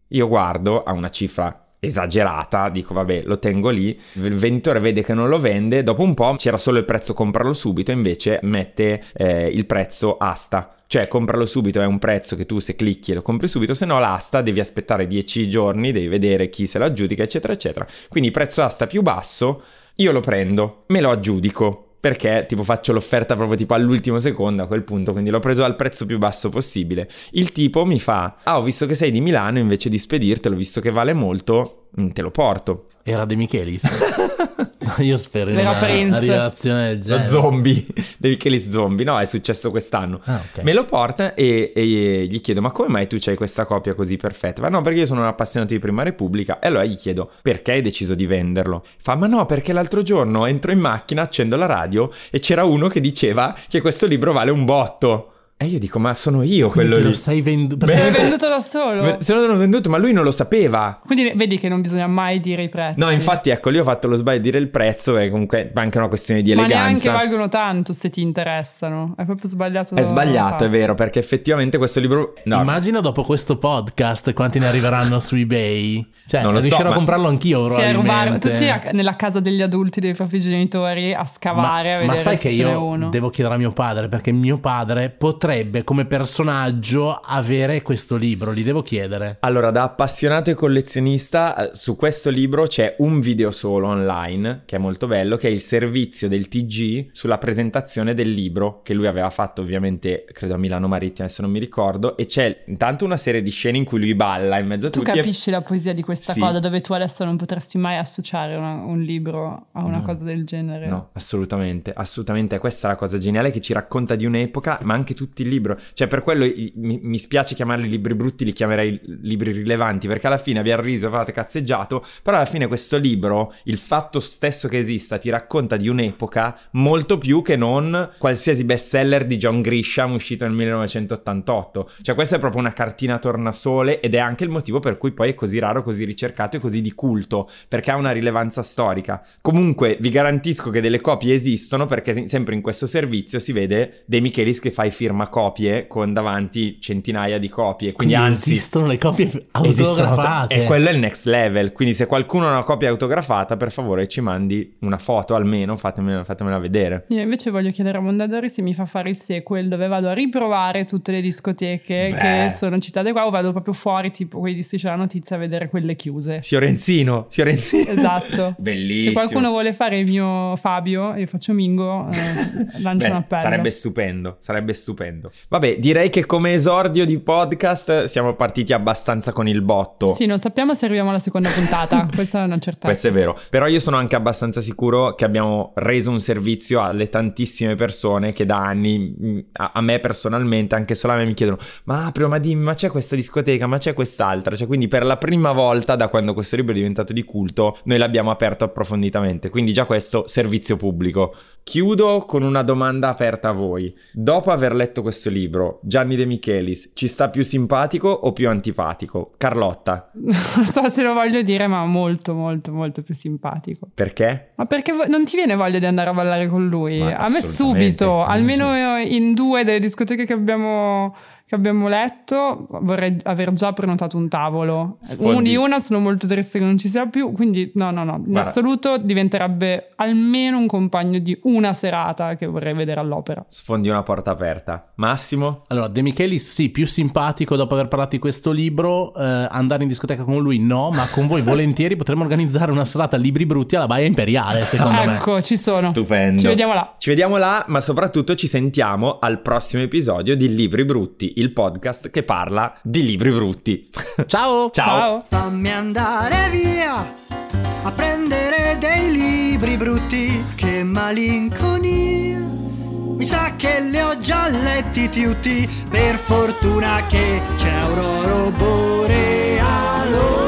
Io guardo a una cifra esagerata, dico vabbè lo tengo lì, il venditore vede che non lo vende, dopo un po' c'era solo il prezzo comprarlo subito, invece mette eh, il prezzo asta. Cioè comprarlo subito è un prezzo che tu se clicchi lo compri subito, se no l'asta devi aspettare 10 giorni, devi vedere chi se lo aggiudica, eccetera, eccetera. Quindi prezzo asta più basso, io lo prendo, me lo aggiudico. Perché tipo faccio l'offerta proprio tipo all'ultimo secondo a quel punto, quindi l'ho preso al prezzo più basso possibile. Il tipo mi fa: Ah, ho visto che sei di Milano, invece di spedirtelo, visto che vale molto, te lo porto. Era De Michelis. Io spero in Era una, Prince. una relazione del Lo genere. zombie, devi che li zombie, no, è successo quest'anno. Ah, ok. Me lo porta e, e gli chiedo: Ma come mai tu hai questa copia così perfetta? Ma no, perché io sono un appassionato di Prima Repubblica. E allora gli chiedo: Perché hai deciso di venderlo? Fa: Ma no, perché l'altro giorno entro in macchina, accendo la radio e c'era uno che diceva che questo libro vale un botto. E io dico: Ma sono io Quindi quello lì. lo sei venduto. Beh, L'hai venduto da solo. Se non l'ho venduto, ma lui non lo sapeva. Quindi vedi che non bisogna mai dire i prezzi. No, infatti, ecco, lì ho fatto lo sbaglio di dire il prezzo, e comunque anche una questione di Ma eleganza. neanche valgono tanto se ti interessano. È proprio sbagliato. È sbagliato, è vero, perché effettivamente questo libro... No, Immagina dopo questo podcast quanti ne arriveranno su eBay. Cioè, Non lo so, riuscirò ma- a comprarlo anch'io Sì, a rubare probabilmente. tutti a- nella casa degli adulti dei propri genitori a scavare, a ma, vedere ma sai se che io uno. devo chiedere a mio padre perché mio padre potrebbe come personaggio avere questo libro, gli devo chiedere. Allora, da appassionato e collezionista, eh, su questo libro c'è un video solo online, che è molto bello, che è il servizio del TG sulla presentazione del libro, che lui aveva fatto ovviamente, credo a Milano Marittima, adesso non mi ricordo, e c'è intanto una serie di scene in cui lui balla in mezzo a Tu tutti. e- capisci la poesia di questa Sì. cosa dove tu adesso non potresti mai associare una- un libro a una No. cosa del genere. No, assolutamente, assolutamente. Questa è la cosa geniale che ci racconta di un'epoca, ma anche tutto il libro. Cioè, per quello mi, mi spiace chiamarli libri brutti, li chiamerei libri rilevanti, perché alla fine abbiamo riso, avevate cazzeggiato, però alla fine questo libro, il fatto stesso che esista, ti racconta di un'epoca molto più che non qualsiasi bestseller di John Grisham uscito nel 1988. Cioè, questa è proprio una cartina tornasole ed è anche il motivo per cui poi è così raro, così ricercato e così di culto, perché ha una rilevanza storica. Comunque, vi garantisco che delle copie esistono, perché sempre in questo servizio si vede De Michelis che fa i firmacopie con davanti centinaia di copie. Quindi, Quindi anzi, esistono le copie autografate. e quello è il next level. Quindi, se qualcuno ha una copia autografata, per favore ci mandi una foto almeno, fatemela, fatemela vedere. Io invece voglio chiedere a Mondadori se mi fa fare il sequel dove vado a riprovare tutte le discoteche Beh. che sono citate qua o vado proprio fuori tipo quelli di Striscia la Notizia a vedere quelle chiuse. Fiorenzino, Fiorenzino. Esatto. Bellissimo. Se qualcuno vuole fare il mio Fabio, io faccio Mingo, eh, lancio Beh, un appello. Sarebbe stupendo, sarebbe stupendo. Vabbè, direi che come esordio di podcast siamo partiti abbastanza con il botto. Sì, non sappiamo se arriviamo alla seconda puntata, questa è una certezza. Questo è vero, però io sono anche abbastanza sicuro che abbiamo reso un servizio alle tantissime persone che da anni, mh, a, a me personalmente, anche solo a me mi chiedono, ma Aprio, ma dimmi, ma c'è questa discoteca, ma c'è quest'altra? Cioè, quindi per la prima volta da quando questo libro è diventato di culto, noi l'abbiamo aperto approfonditamente, quindi già questo servizio pubblico. Chiudo con una domanda aperta a voi. Dopo aver letto questo libro, Gianni De Michelis, ci sta più simpatico o più antipatico? Carlotta, Non so se lo voglio dire, ma molto, molto, molto più simpatico. perché? Ma perché vo- non ti viene voglia di andare a ballare con lui? Ma a me subito, almeno in due delle discoteche che abbiamo, che abbiamo letto vorrei aver già prenotato un tavolo. Sfondi. Un- di una sono molto triste che non ci sia più, quindi no, no, no, in Guarda. assoluto diventerebbe almeno un compagno di una serata che vorrei vedere all'opera. Sfondi una porta aperta. Massimo? Allora, De Michelis sì, più simpatico dopo aver parlato di questo libro, eh, andare in discoteca con lui no, ma con voi volentieri potremmo organizzare una serata libri brutti alla Baia Imperiale, secondo me. ecco, ci sono. Stupendo. Ci vediamo là. Ci vediamo là, ma soprattutto ci sentiamo al prossimo episodio di Libri Brutti, il podcast che parla di libri brutti. Ciao! Ciao. Ciao. Fammi andare via a prendere dei libri brutti, che malinconia. Mi sa che li ho già letti tutti, per fortuna che c'è Aurora Borealo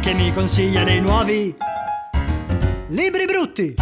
che mi consiglia dei nuovi libri brutti.